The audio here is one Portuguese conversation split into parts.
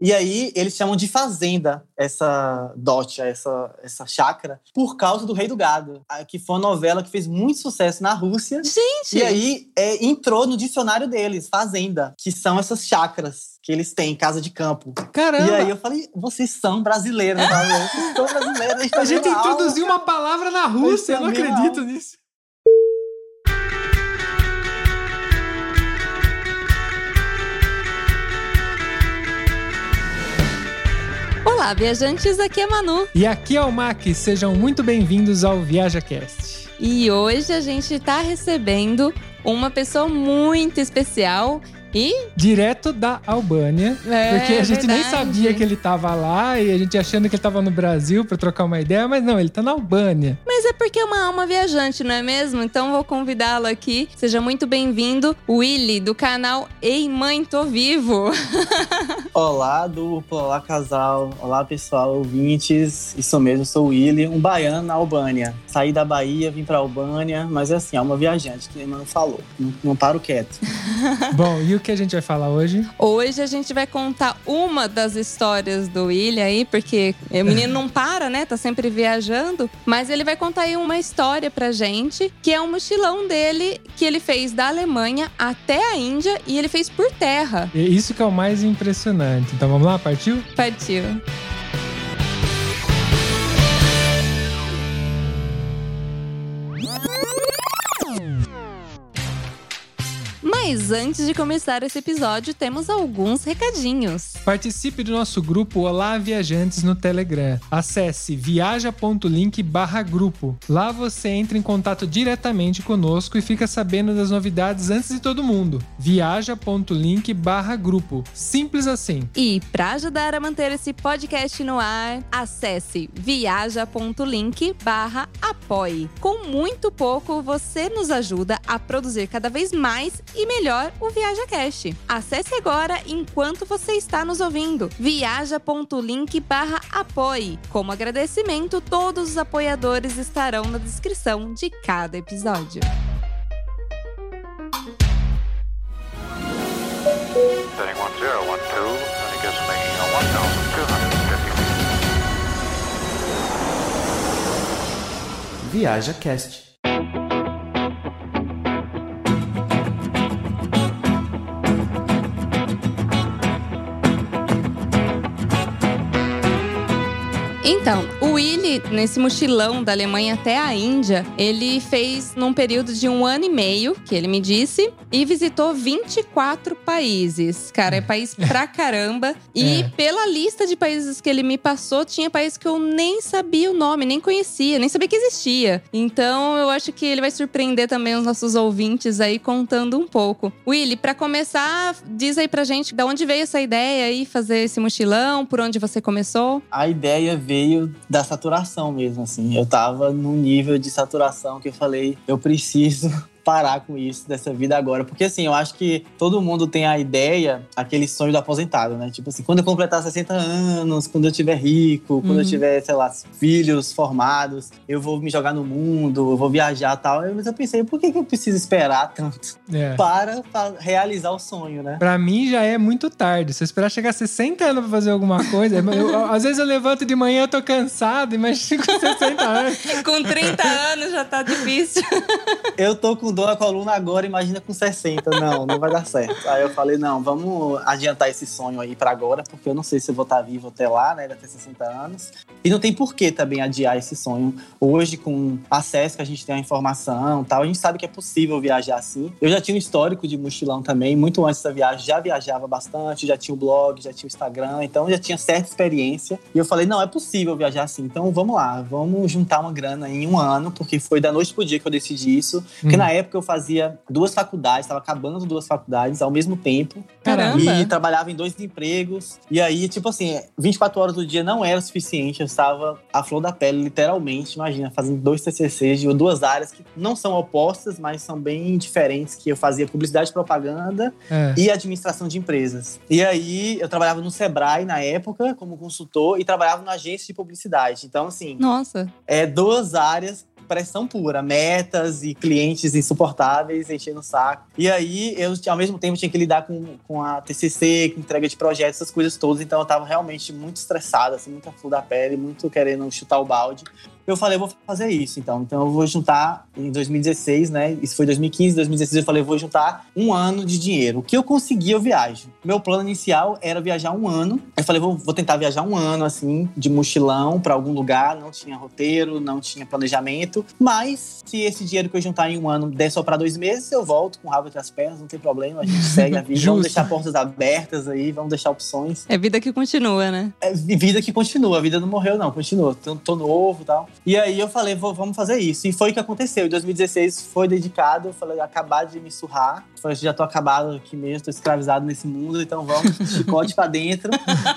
E aí eles chamam de fazenda essa dote, essa, essa chácara, por causa do Rei do Gado, que foi uma novela que fez muito sucesso na Rússia. Gente! E aí é, entrou no dicionário deles, fazenda, que são essas chácaras que eles têm, casa de campo. Caramba! E aí eu falei, vocês são brasileiros, né? vocês são brasileiros. A gente, tá A gente vendo aula. introduziu uma palavra na Rússia, eu não acredito aula. nisso. Olá, viajantes, aqui é Manu. E aqui é o Mac, sejam muito bem-vindos ao ViajaCast. E hoje a gente tá recebendo uma pessoa muito especial e Direto da Albânia, É, porque a gente nem verdade. sabia que ele tava lá e a gente achando que ele tava no Brasil pra trocar uma ideia, mas não, ele tá na Albânia. Mas é porque é uma alma viajante, não é mesmo? Então vou convidá-lo aqui. Seja muito bem-vindo, Willy, do canal Ei Mãe Tô Vivo. Olá, dupla, olá, casal, olá, pessoal, ouvintes. Isso mesmo, eu sou o Willy, um baiano na Albânia. Saí da Bahia, vim pra Albânia, mas é assim, uma viajante, que o Emmanuel falou. Não, não paro quieto. Bom, e o que a gente vai falar hoje? Hoje a gente vai contar uma das histórias do Willy aí, porque o menino não para, né? Tá sempre viajando. Mas ele vai contar aí uma história pra gente, que é um mochilão dele que ele fez da Alemanha até a Índia e ele fez por terra. E Isso que é o mais impressionante. Então vamos lá, partiu? Partiu. Mas antes de começar esse episódio, temos alguns recadinhos. Participe do nosso grupo Olá Viajantes no Telegram. Acesse viaja.link barra grupo. Lá você entra em contato diretamente conosco e fica sabendo das novidades antes de todo mundo. viaja.link barra grupo. Simples assim. E para ajudar a manter esse podcast no ar, acesse viaja.link barra apoie. Com muito pouco, você nos ajuda a produzir cada vez mais e melhor o ViajaCast. Acesse agora enquanto você está nos ouvindo. viaja.link barra apoie. Como agradecimento, todos os apoiadores estarão na descrição de cada episódio. Setting 1012, Então, o Willy, nesse mochilão da Alemanha até a Índia, ele fez num período de um ano e meio, que ele me disse, e visitou 24 países. Cara, é país pra caramba. E É. pela lista de países que ele me passou, tinha países que eu nem sabia o nome, nem conhecia, nem sabia que existia. Então, eu acho que ele vai surpreender também os nossos ouvintes aí contando um pouco. Willy, pra começar, diz aí pra gente de onde veio essa ideia aí, fazer esse mochilão, por onde você começou. A ideia veio da saturação mesmo, assim. Eu tava num nível de saturação que eu falei, eu preciso parar com isso dessa vida agora. Porque assim, eu acho que todo mundo tem a ideia, aquele sonho do aposentado, né? Tipo assim, quando eu completar 60 anos, quando eu tiver rico, quando eu Uhum. tiver, sei lá, filhos formados, eu vou me jogar no mundo, eu vou viajar e tal. Mas eu pensei, por que, que eu preciso esperar tanto É. para fa- realizar o sonho, né? Pra mim já é muito tarde. Se eu esperar chegar a 60 anos pra fazer alguma coisa, eu- às vezes eu levanto de manhã eu tô cansado, imagina com 60 anos. Com 30 anos já tá difícil. Eu tô com dor na coluna agora, imagina com 60. Não, não vai dar certo. Aí eu falei, não, vamos adiantar esse sonho aí pra agora, porque eu não sei se eu vou estar vivo até lá, né? Até 60 anos. E não tem por que também adiar esse sonho. Hoje, com acesso que a gente tem à informação tal, a gente sabe que é possível viajar assim. Eu já tinha um histórico de mochilão também, muito antes da viagem, já viajava bastante, já tinha o blog, já tinha o Instagram, então já tinha certa experiência. E eu falei, não, é possível viajar assim, então vamos lá, vamos juntar uma grana em um ano, porque foi da noite pro dia que eu decidi isso. Porque Hum. na época eu fazia duas faculdades, estava acabando duas faculdades ao mesmo tempo. Caramba. E trabalhava em dois empregos. E aí, tipo assim, 24 horas do dia não era o suficiente. Eu estava à flor da pele, literalmente. Imagina, fazendo dois TCCs de duas áreas que não são opostas, mas são bem diferentes. Que eu fazia publicidade e propaganda É. e administração de empresas. E aí, eu trabalhava no Sebrae na época, como consultor, e trabalhava na agência de publicidade. Então, assim, Nossa. é duas áreas pressão pura, metas e clientes insuportáveis, enchendo o saco. E aí, eu, ao mesmo tempo, tinha que lidar com, com a TCC, com entrega de projetos, essas coisas todas. Então, eu tava realmente muito estressado, assim, muito a flor da pele, muito querendo chutar o balde. Eu falei, eu vou fazer isso, então. Então, eu vou juntar em 2016, né? Isso foi 2015, 2016. Eu falei, eu vou juntar um ano de dinheiro. O que eu conseguir, eu viajo. Meu plano inicial era viajar um ano. Eu falei, vou, vou tentar viajar um ano, assim, de mochilão para algum lugar. Não tinha roteiro, não tinha planejamento. Mas, se esse dinheiro que eu juntar em um ano der só para dois meses, eu volto com o rabo entre as pernas, não tem problema. A gente segue a vida. Vamos deixar portas abertas aí, vamos deixar opções. É vida que continua, né? É vida que continua, a vida não morreu, não, continua. Tô, tô novo e tal. E aí eu falei, vamos fazer isso. E foi o que aconteceu. Em 2016 foi dedicado, eu falei, acabar de me surrar. Eu falei, já tô acabado aqui mesmo, tô escravizado nesse mundo, então vamos, chicote pra dentro.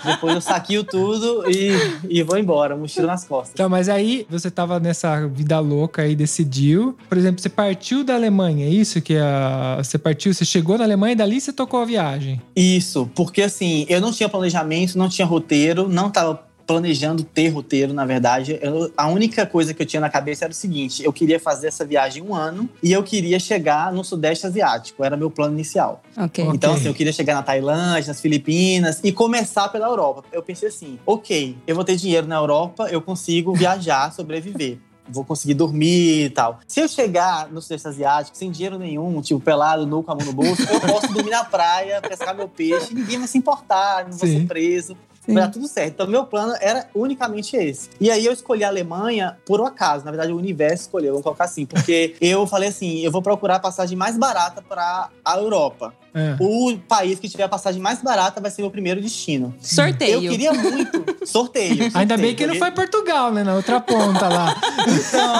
Depois eu saqueio tudo e, e vou embora, mochila nas costas. Então, mas aí você tava nessa vida louca aí, decidiu. Por exemplo, você partiu da Alemanha, é isso que a... você partiu, você chegou na Alemanha e dali você tocou a viagem. Isso, porque assim, eu não tinha planejamento, não tinha roteiro, não tava planejando ter roteiro, na verdade. Eu- a única coisa que eu tinha na cabeça era o seguinte: eu queria fazer essa viagem um ano e eu queria chegar no Sudeste Asiático. Era meu plano inicial. Ok. Ok. Então, assim, eu queria chegar na Tailândia, nas Filipinas e começar pela Europa. Eu pensei assim: ok, eu vou ter dinheiro na Europa, eu consigo viajar, sobreviver. Vou conseguir dormir e tal. Se eu chegar no Sudeste Asiático sem dinheiro nenhum, tipo, pelado, nu com a mão no bolso, eu posso dormir na praia, pescar meu peixe, ninguém vai se importar, não vou Sim. ser preso. Vai dar tudo certo. Então, meu plano era unicamente esse. E aí, eu escolhi a Alemanha por um acaso. Na verdade, o universo escolheu, vamos colocar assim. Porque eu falei assim: eu vou procurar a passagem mais barata para a Europa. É. O país que tiver a passagem mais barata vai ser meu primeiro destino. Sorteio. Eu queria muito sorteio. Ainda sorteio, bem que não foi Portugal, né? Na outra ponta lá. Então,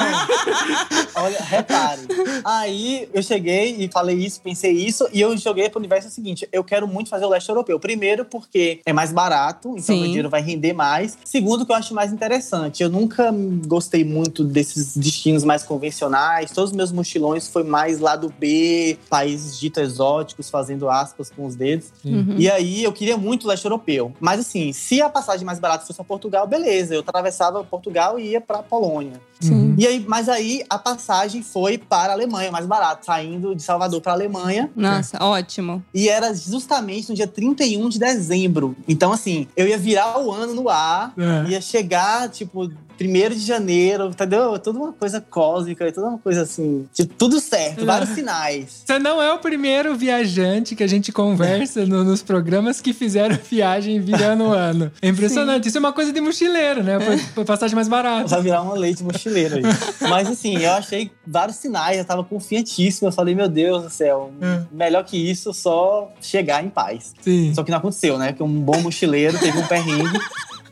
olha, repare. Aí eu cheguei e falei isso, pensei isso, e eu joguei pro universo o seguinte: eu quero muito fazer o leste europeu. Primeiro, porque é mais barato, então Sim. meu dinheiro vai render mais. Segundo, que eu acho mais interessante. Eu nunca gostei muito desses destinos mais convencionais. Todos os meus mochilões foi mais lado B, países dito exóticos, fazendo aspas com os dedos. Uhum. E aí eu queria muito o leste europeu. Mas assim, se a passagem mais barata fosse para Portugal, beleza. Eu atravessava Portugal e ia para Polônia. Uhum. E aí, mas aí a passagem foi para a Alemanha, mais barato, saindo de Salvador para a Alemanha. Nossa, ótimo. E era justamente no dia 31 de dezembro. Então, assim, eu ia virar o ano no ar, É. ia chegar, tipo, 1 de janeiro, entendeu? Toda uma coisa cósmica, toda uma coisa assim, tipo, tudo certo, vários sinais. Você não é o primeiro viajante que a gente conversa no- nos programas que fizeram viagem virando o ano. É impressionante. Isso é uma coisa de mochileiro, né? Foi, foi passagem mais barata. Vai virar uma leite mochileira aí. Mas assim, eu achei vários sinais, eu tava confiantíssimo. Eu falei, meu Deus do céu, É. melhor que isso, só chegar em paz. Sim. Só que não aconteceu, né? Porque um bom mochileiro teve um perrengue.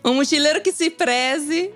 Um mochileiro que se preze.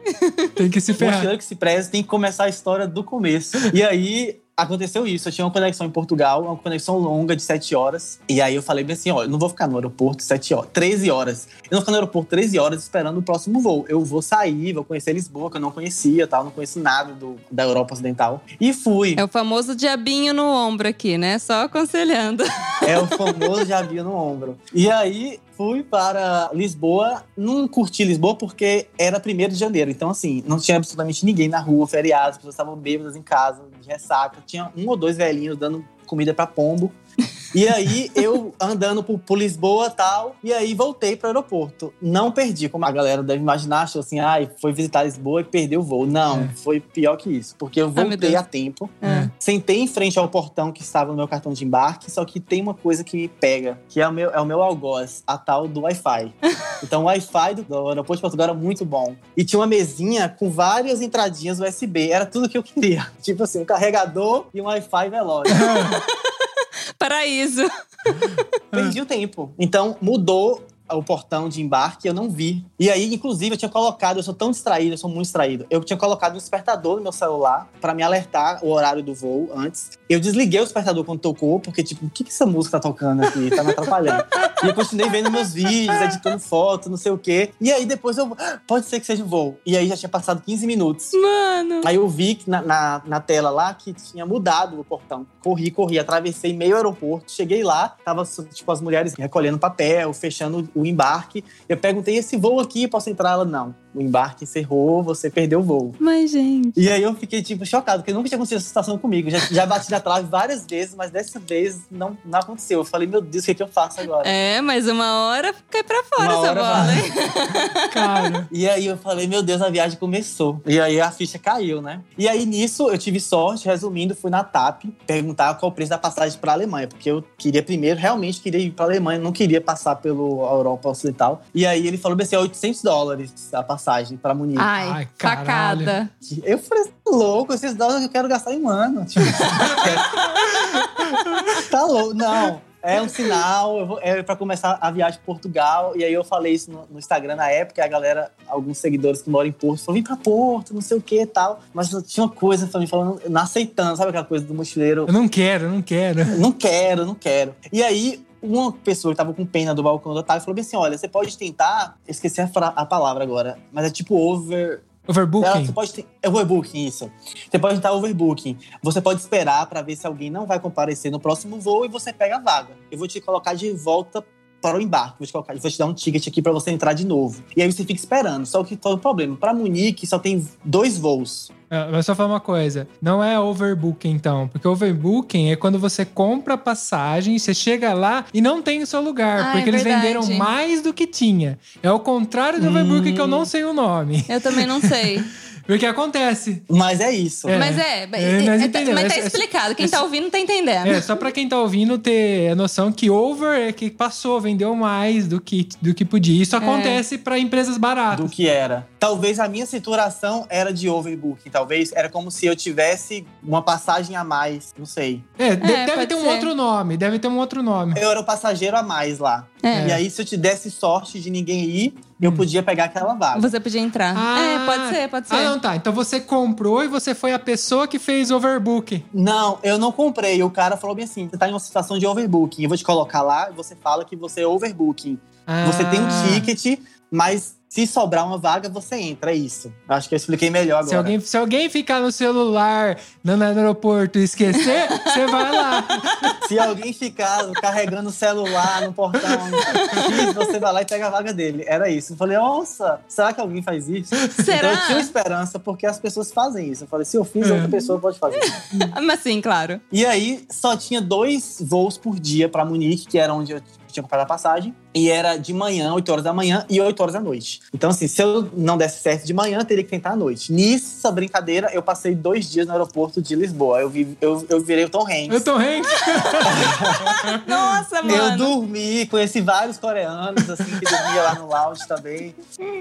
Tem que se ferrar. mochileiro que se preza tem que começar a história do começo. E aí. Aconteceu isso, eu tinha uma conexão em Portugal, uma conexão longa de 7 horas. E aí eu falei bem assim: ó, eu não vou ficar no aeroporto 7 horas, 13 horas. Eu não vou ficar no aeroporto 13 horas esperando o próximo voo. Eu vou sair, vou conhecer Lisboa, que eu não conhecia, tal, não conheço nada do, da Europa Ocidental. E fui. É o famoso diabinho no ombro aqui, né? Só aconselhando. É o famoso Jabinho no ombro. E aí fui para Lisboa. Não curti Lisboa porque era 1 de janeiro. Então, assim, não tinha absolutamente ninguém na rua, feriado, as pessoas estavam bêbadas em casa, de ressaca. Tinha um ou dois velhinhos dando comida para pombo. E aí, eu andando por, por Lisboa e tal, e aí voltei para o aeroporto. Não perdi, como a galera deve imaginar, achou assim, ai, foi visitar Lisboa e perdeu o voo. Não, É. foi pior que isso, porque eu voltei Deus. a tempo. É. Sentei em frente ao portão que estava no meu cartão de embarque, só que tem uma coisa que me pega, que é o meu, é o meu algoz, a tal do Wi-Fi. Então o Wi-Fi do, do aeroporto de Portugal era muito bom. E tinha uma mesinha com várias entradinhas USB. Era tudo que eu queria. Tipo assim, um carregador e um Wi-Fi veloz. Paraíso. Perdi o tempo. Então mudou o portão de embarque, eu não vi. E aí, inclusive, eu tinha colocado, eu sou tão distraído, eu sou muito distraído. Eu tinha colocado um despertador no meu celular para me alertar o horário do voo antes. Eu desliguei o despertador quando tocou, porque, tipo, o que, que essa música tá tocando aqui? Tá me atrapalhando. e eu continuei vendo meus vídeos, editando foto, não sei o quê. E aí depois eu. "Ah, Pode ser que seja o voo. E aí já tinha passado 15 minutos. Mano. Aí eu vi na, na, na tela lá que tinha mudado o portão. Corri, corri, atravessei meio aeroporto, cheguei lá, tava tipo as mulheres recolhendo papel, fechando o embarque. Eu perguntei: esse voo aqui, posso entrar? Ela, não. O embarque encerrou, você perdeu o voo. Mas, gente. E aí eu fiquei, tipo, chocado, porque nunca tinha acontecido essa situação comigo. Já, já bati na trave várias vezes, mas dessa vez não, não aconteceu. Eu falei, meu Deus, o que, é que eu faço agora? É, mas uma hora cai pra fora Uma essa hora bola, hein? Cara. E aí eu falei, meu Deus, a viagem começou. E aí a ficha caiu, né? E aí nisso eu tive sorte, resumindo, fui na TAP perguntar qual o preço da passagem pra Alemanha, porque eu queria primeiro, realmente queria ir pra Alemanha, não queria passar pela Europa Ocidental. E aí ele falou assim, 800 dólares a passagem pra Munique. Ai, Ai, facada. Eu falei, louco, esses dólares eu quero gastar em um ano. Tipo, tá louco. Não. É um sinal, eu vou, é pra começar a viagem para Portugal. E aí eu falei isso no, no Instagram na época, e a galera, alguns seguidores que moram em Porto, falaram: vem pra Porto, não sei o que e tal. Mas tinha uma coisa pra mim falando, não aceitando, sabe aquela coisa do mochileiro? Eu não quero, eu não quero. Não quero, não quero. E aí, uma pessoa que tava com pena do balcão da TAP falou bem assim: olha, você pode tentar, esqueci a, a palavra agora, mas é tipo over. Ela, Overbooking. você pode ter, é overbooking, isso. Você pode tentar overbooking. Você pode esperar pra ver se alguém não vai comparecer no próximo voo e você pega a vaga. Eu vou te colocar de volta para o embarque. Vou te, colocar, vou te dar um ticket aqui pra você entrar de novo. E aí você fica esperando. Só que todo o problema. Pra Munique só tem dois voos. Ah, Mas só falar uma coisa, não é overbooking então, porque overbooking é quando você compra a passagem, você chega lá e não tem o seu lugar, Ah, porque é eles verdade. venderam mais do que tinha. É o contrário do overbooking que eu não sei o nome. Eu também não sei. Porque acontece. Mas é isso. É. Mas é, É, é, nós é, entendemos. mas tá É- é- explicado. Quem é- tá ouvindo tá entendendo. É, só pra quem tá ouvindo ter a noção que over é que passou, vendeu mais do que, do que podia. Isso acontece pra empresas baratas. do que era. Talvez a minha saturação era de overbooking. Talvez era como se eu tivesse uma passagem a mais. Não sei. É, de- É, deve ter um ser. outro nome, deve ter um outro nome. Eu era o passageiro a mais lá. É. E aí, se eu te desse sorte de ninguém ir, eu podia pegar aquela vaga. Você podia entrar. é, pode ser, pode ser. Ah, não, tá. Então você comprou e você foi a pessoa que fez overbooking. Não, eu não comprei. O cara falou bem assim: você tá em uma situação de overbooking. Eu vou te colocar lá e você fala que você é overbooking. Você tem um Ah. ticket, mas se sobrar uma vaga, você entra. É isso. Acho que eu expliquei melhor agora. Se alguém, se alguém ficar no celular no, no aeroporto e esquecer, você vai lá. Se alguém ficar carregando o celular no portão X, você vai lá e pega a vaga dele. Era isso. Eu falei, nossa, será que alguém faz isso? Será? Então eu tinha esperança, porque as pessoas fazem isso. Eu falei, se eu fiz, É. outra pessoa pode fazer. Mas sim, claro. E aí, só tinha dois voos por dia pra Munique, que era onde eu tinha comprado a passagem. E era de manhã, 8 horas da manhã e 8 horas da noite. Então, assim, se eu não desse certo de manhã, eu teria que tentar à noite. Nessa brincadeira, eu passei dois dias no aeroporto de Lisboa. Eu, vi, eu, eu virei o Tom Hanks. Eu tô rindo. Nossa, Eu mano. dormi, conheci vários coreanos, assim, que dormia lá no lounge também.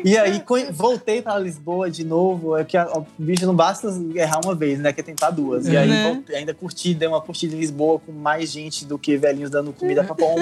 E aí, voltei pra Lisboa de novo. É que o bicho não basta errar uma vez, né? Quer tentar duas. E aí, Né? voltei- ainda curti, dei uma curtida em Lisboa com mais gente do que velhinhos dando comida pra pombo.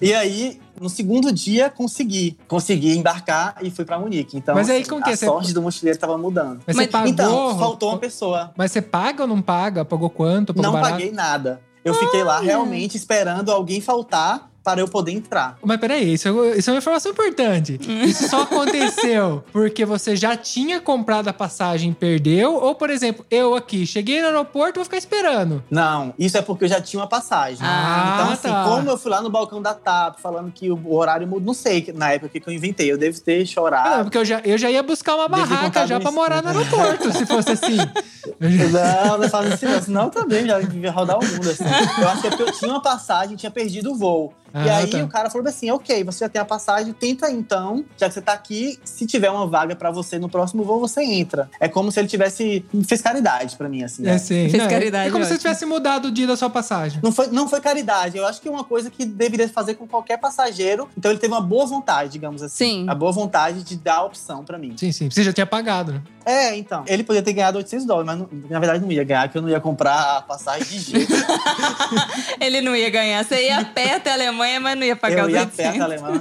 e aí, no segundo dia, consegui. Consegui embarcar e fui pra Munique. Então, Mas aí, assim, como que a? Você- sorte do mochileiro tava mudando. Mas, Mas- você pagou. Então, faltou uma pessoa. Mas você paga ou não paga? Pagou quanto? Pagou Não barato? paguei nada. Eu fiquei lá realmente esperando alguém faltar para eu poder entrar. Mas peraí, isso, é- isso é uma informação importante. Isso só aconteceu porque você já tinha comprado a passagem e perdeu? Ou, por exemplo, eu aqui, cheguei no aeroporto vou ficar esperando. Não, isso é porque eu já tinha uma passagem. Ah, então, assim, tá. como eu fui lá no balcão da TAP falando que o horário mudou, não sei que- na época que eu inventei. Eu devo ter Ah, não, chorado. porque eu já, eu já ia buscar uma barraca já isso. morar no aeroporto, se fosse assim. Não, não faz isso, não. Senão também já devia rodar o mundo, assim. Eu acho que é porque eu tinha uma passagem, tinha perdido o voo. E Ah, aí tá. o cara falou assim: ok, você já tem a passagem, tenta então, já que você tá aqui, se tiver uma vaga pra você no próximo voo, você entra. É como se ele tivesse. fez caridade pra mim, assim. né? É sim. Fez Não, é- caridade, É como se ótimo. você tivesse mudado o dia da sua passagem. Não foi, não foi caridade. Eu acho que é uma coisa que deveria fazer com qualquer passageiro. Então ele teve uma boa vontade, digamos assim. Sim. A boa vontade de dar a opção pra mim. Sim, sim. Você já tinha pagado, né? É, então. Ele poderia ter ganhado 800 dólares, mas não- na verdade não ia ganhar, porque eu não ia comprar a passagem de jeito. Ele não ia ganhar. Você ia a pé até a Alemanha, mas não ia pagar eu ia a 800. pé até a Alemanha.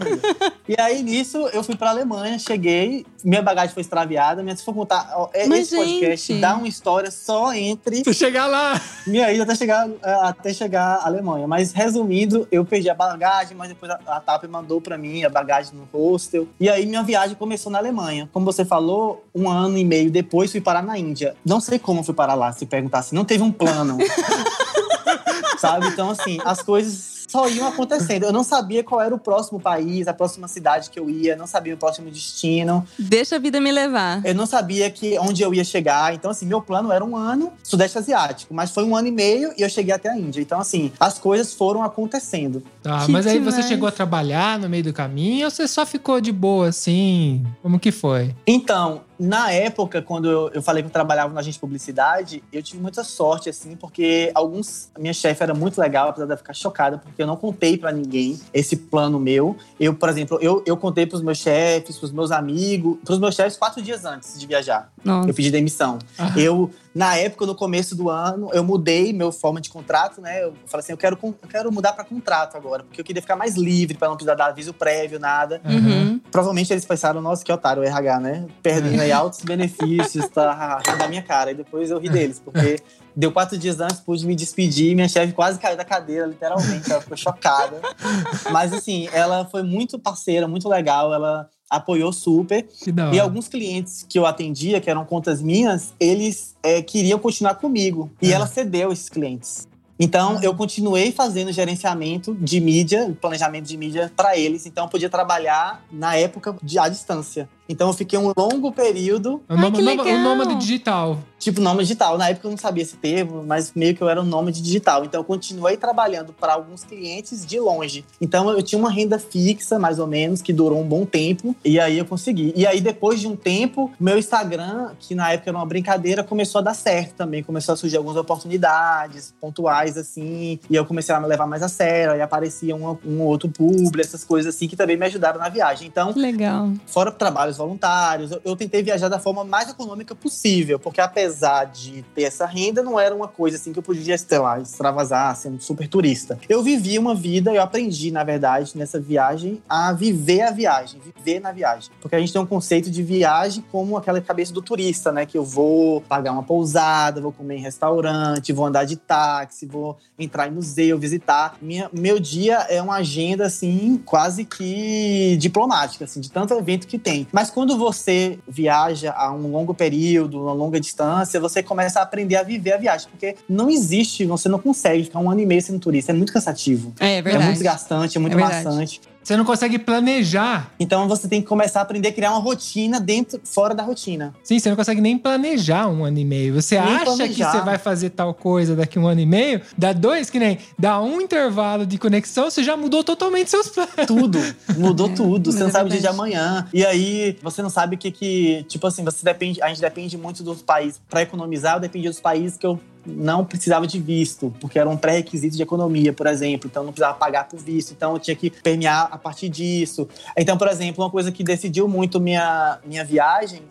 E aí, nisso, eu fui pra Alemanha, cheguei, minha bagagem foi extraviada. Mas se for contar, ó, é- Mas, esse podcast gente. dá uma história só entre Você chegar lá. minha ida até chegar, é, até chegar à Alemanha. Mas resumindo, eu perdi a bagagem, mas depois a, a TAP mandou pra mim a bagagem no hostel. E aí minha viagem começou na Alemanha. Como você falou, um ano e meio depois fui parar na Índia. Não sei como fui parar lá, se perguntasse. Não teve um plano. Sabe? Então, assim, as coisas só iam acontecendo. Eu não sabia qual era o próximo país, a próxima cidade que eu ia, não sabia o próximo destino. Deixa a vida me levar. Eu não sabia que onde eu ia chegar. Então, assim, meu plano era um ano Sudeste Asiático, mas foi um ano e meio e eu cheguei até a Índia. Então, assim, as coisas foram acontecendo. Tá, Que mas aí demais. você chegou a trabalhar no meio do caminho ou você só ficou de boa assim? Como que foi? Então, na época, quando eu, eu falei que eu trabalhava na agência de publicidade, eu tive muita sorte, assim, porque alguns. Minha chefe era muito legal, apesar de ficar chocada, porque eu não contei pra ninguém esse plano meu. Eu, por exemplo, eu, eu contei pros meus chefes, pros meus amigos, pros meus chefes quatro dias antes de viajar. Nossa. Eu pedi demissão. Ah. Eu, na época, no começo do ano, eu mudei meu forma de contrato, né? Eu falei assim, eu quero, eu quero mudar pra contrato agora, porque eu queria ficar mais livre, pra não precisar dar aviso prévio, nada. Uhum. Provavelmente eles pensaram, nossa, que otário o RH, né? Perdendo aí altos benefícios, tá da minha cara. E depois eu ri deles, porque deu quatro dias antes, pude me despedir, minha chefe quase caiu da cadeira, literalmente, ela ficou chocada. Mas assim, ela foi muito parceira, muito legal, ela apoiou super. E alguns clientes que eu atendia, que eram contas minhas, eles é, queriam continuar comigo. E É. ela cedeu esses clientes. Então, eu continuei fazendo gerenciamento de mídia, planejamento de mídia para eles. Então, eu podia trabalhar na época de, à distância. Então, eu fiquei um longo período, O nome, o legal. nômade digital. tipo, nômade digital. Na época, eu não sabia esse termo, mas meio que eu era um nômade digital. Então, eu continuei trabalhando para alguns clientes de longe. Então, eu tinha uma renda fixa, mais ou menos, que durou um bom tempo. E aí, eu consegui. E aí, depois de um tempo, meu Instagram, que na época era uma brincadeira, começou a dar certo também. Começou a surgir algumas oportunidades pontuais, assim. E eu comecei a me levar mais a sério. Aí aparecia um, um outro publi, essas coisas assim, que também me ajudaram na viagem. Então, Que legal. fora trabalhos voluntários, eu, eu tentei viajar da forma mais econômica possível, porque apesar de ter essa renda, não era uma coisa assim que eu podia, sei lá, extravasar, sendo super turista. Eu vivi uma vida, eu aprendi, na verdade, nessa viagem, a viver a viagem, viver na viagem. Porque a gente tem um conceito de viagem como aquela cabeça do turista, né? Que eu vou pagar uma pousada, vou comer em restaurante, vou andar de táxi, vou entrar em museu, visitar. Minha, meu dia é uma agenda, assim, quase que diplomática, assim, de tanto evento que tem. Mas quando você viaja a um longo período, uma longa distância, você começa a aprender a viver a viagem. Porque não existe, você não consegue ficar um ano e meio sendo turista. É muito cansativo. É É verdade. muito desgastante, é muito É maçante. Você não consegue planejar. Então você tem que começar a aprender a criar uma rotina dentro, fora da rotina. Sim, você não consegue nem planejar um ano e meio. Você Nem acha que planejar. você vai fazer tal coisa daqui um ano e meio, dá dois, que nem dá um intervalo de conexão, você já mudou totalmente seus planos. Tudo. Mudou É, tudo. Você não sabe o dia de amanhã. E aí, você não sabe o que que. Tipo assim, você depende. A gente depende muito dos países. Pra economizar, eu dependia dos países que eu não precisava de visto, porque era um pré-requisito de economia, por exemplo. Então, não precisava pagar por visto. Então, eu tinha que permear a partir disso. Então, por exemplo, uma coisa que decidiu muito minha, minha viagem,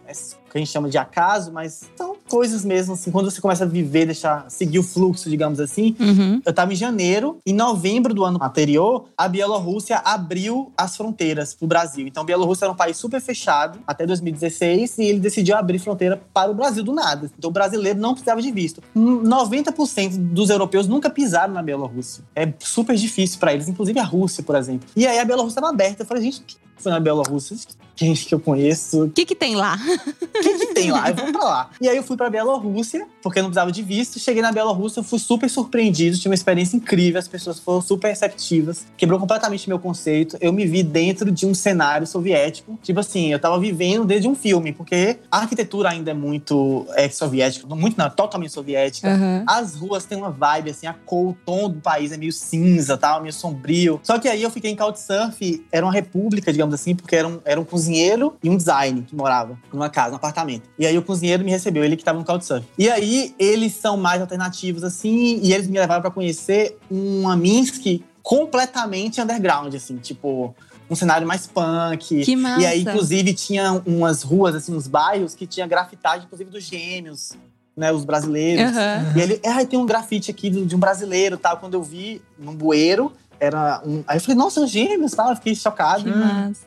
que a gente chama de acaso, mas são coisas mesmo, assim, quando você começa a viver, deixar, seguir o fluxo, digamos assim, Uhum. eu estava em janeiro. Em novembro do ano anterior, a Bielorrússia abriu as fronteiras para o Brasil. Então, a Bielorrússia era um país super fechado até 2016 e ele decidiu abrir fronteira para o Brasil do nada. Então, o brasileiro não precisava de visto. Hum, 90% dos europeus nunca pisaram na Bielorrússia. É super difícil para eles, inclusive a Rússia, por exemplo. E aí a Bielorrússia estava aberta. Eu falei, gente, que foi na Bielorrússia? Gente que eu conheço, O que que tem lá? o que, que tem lá? Eu vou pra lá. E aí eu fui pra Bielorrússia, porque eu não precisava de visto. Cheguei na Bielorrússia, eu fui super surpreendido, tive uma experiência incrível, as pessoas foram super receptivas, quebrou completamente meu conceito. Eu me vi dentro de um cenário soviético. Tipo assim, eu tava vivendo desde um filme, porque a arquitetura ainda é muito é, soviética, muito não, totalmente soviética. Aham. As ruas têm uma vibe, assim, a cor, o tom do país é meio cinza, tal, meio sombrio. Só que aí eu fiquei em Couchsurf, era uma república, digamos assim, porque era um, era um cozinheiro e um design que morava numa casa, num apartamento. E aí o cozinheiro me recebeu, ele que tava no Couchsurf. E aí eles são mais alternativos, assim, e eles me levaram pra conhecer uma Minsk completamente underground, assim, tipo... Um cenário mais punk. Que massa. E aí, inclusive, tinha umas ruas, assim, uns bairros que tinha grafitagem, inclusive, dos gêmeos, né? Os brasileiros. Aham. E ele, ah, tem um grafite aqui de um brasileiro tal. Quando eu vi num bueiro, era um. Aí eu falei, nossa, são gêmeos tal. Eu fiquei chocado.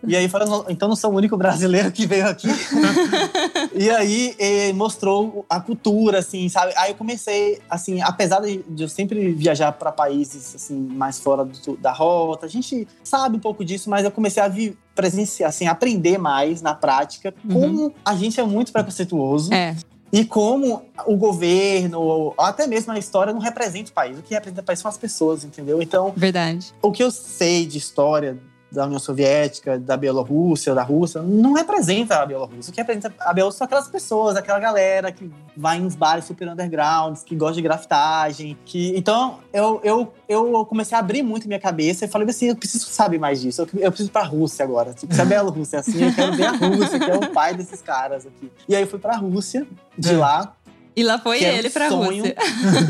E aí "Não, então não sou o único brasileiro que veio aqui. e aí eh, mostrou a cultura, assim, sabe? Aí eu comecei, assim, apesar de, eu sempre viajar para países assim mais fora do- da rota, a gente sabe um pouco disso, mas eu comecei a vi- presenciar, assim, aprender mais na prática Uhum. como a gente é muito preconceituoso. É. E como o governo, ou até mesmo a história, não representa o país. O que representa o país são as pessoas, entendeu? Então, Verdade. o que eu sei de história da União Soviética, da Bielorrússia, da Rússia, não representa a Bielorrússia. O que representa a Bielorrússia são aquelas pessoas, aquela galera que vai em uns bares super undergrounds, que gosta de grafitagem. Que... Então, eu, eu, eu comecei a abrir muito minha cabeça e falei assim, eu preciso saber mais disso. Eu, eu preciso ir pra Rússia agora. Tipo, se a Bielorrússia é assim, eu quero ver a Rússia, que é o pai desses caras aqui. E aí eu fui pra Rússia, de É. lá, E lá foi que era um ele pra sonho. Rússia.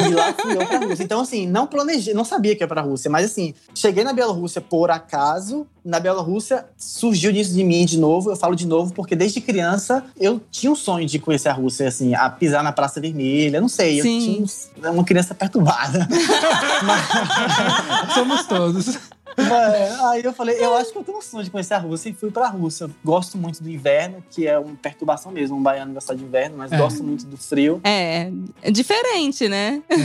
E lá fui eu pra Rússia. Então, assim, não planejei, não sabia que ia pra Rússia, mas assim, cheguei na Bielorrússia por acaso. Na Bielorrússia surgiu isso de mim de novo. Eu falo de novo porque desde criança eu tinha um sonho de conhecer a Rússia, assim, a pisar na Praça Vermelha. Não sei, Sim. eu tinha uma criança perturbada. Somos todos. Mas, aí eu falei, eu acho que eu tenho um sonho de conhecer a Rússia e fui pra Rússia. Gosto muito do inverno, que é uma perturbação mesmo. Um baiano gosta de inverno, mas É. gosto muito do frio. É, é diferente, né? É.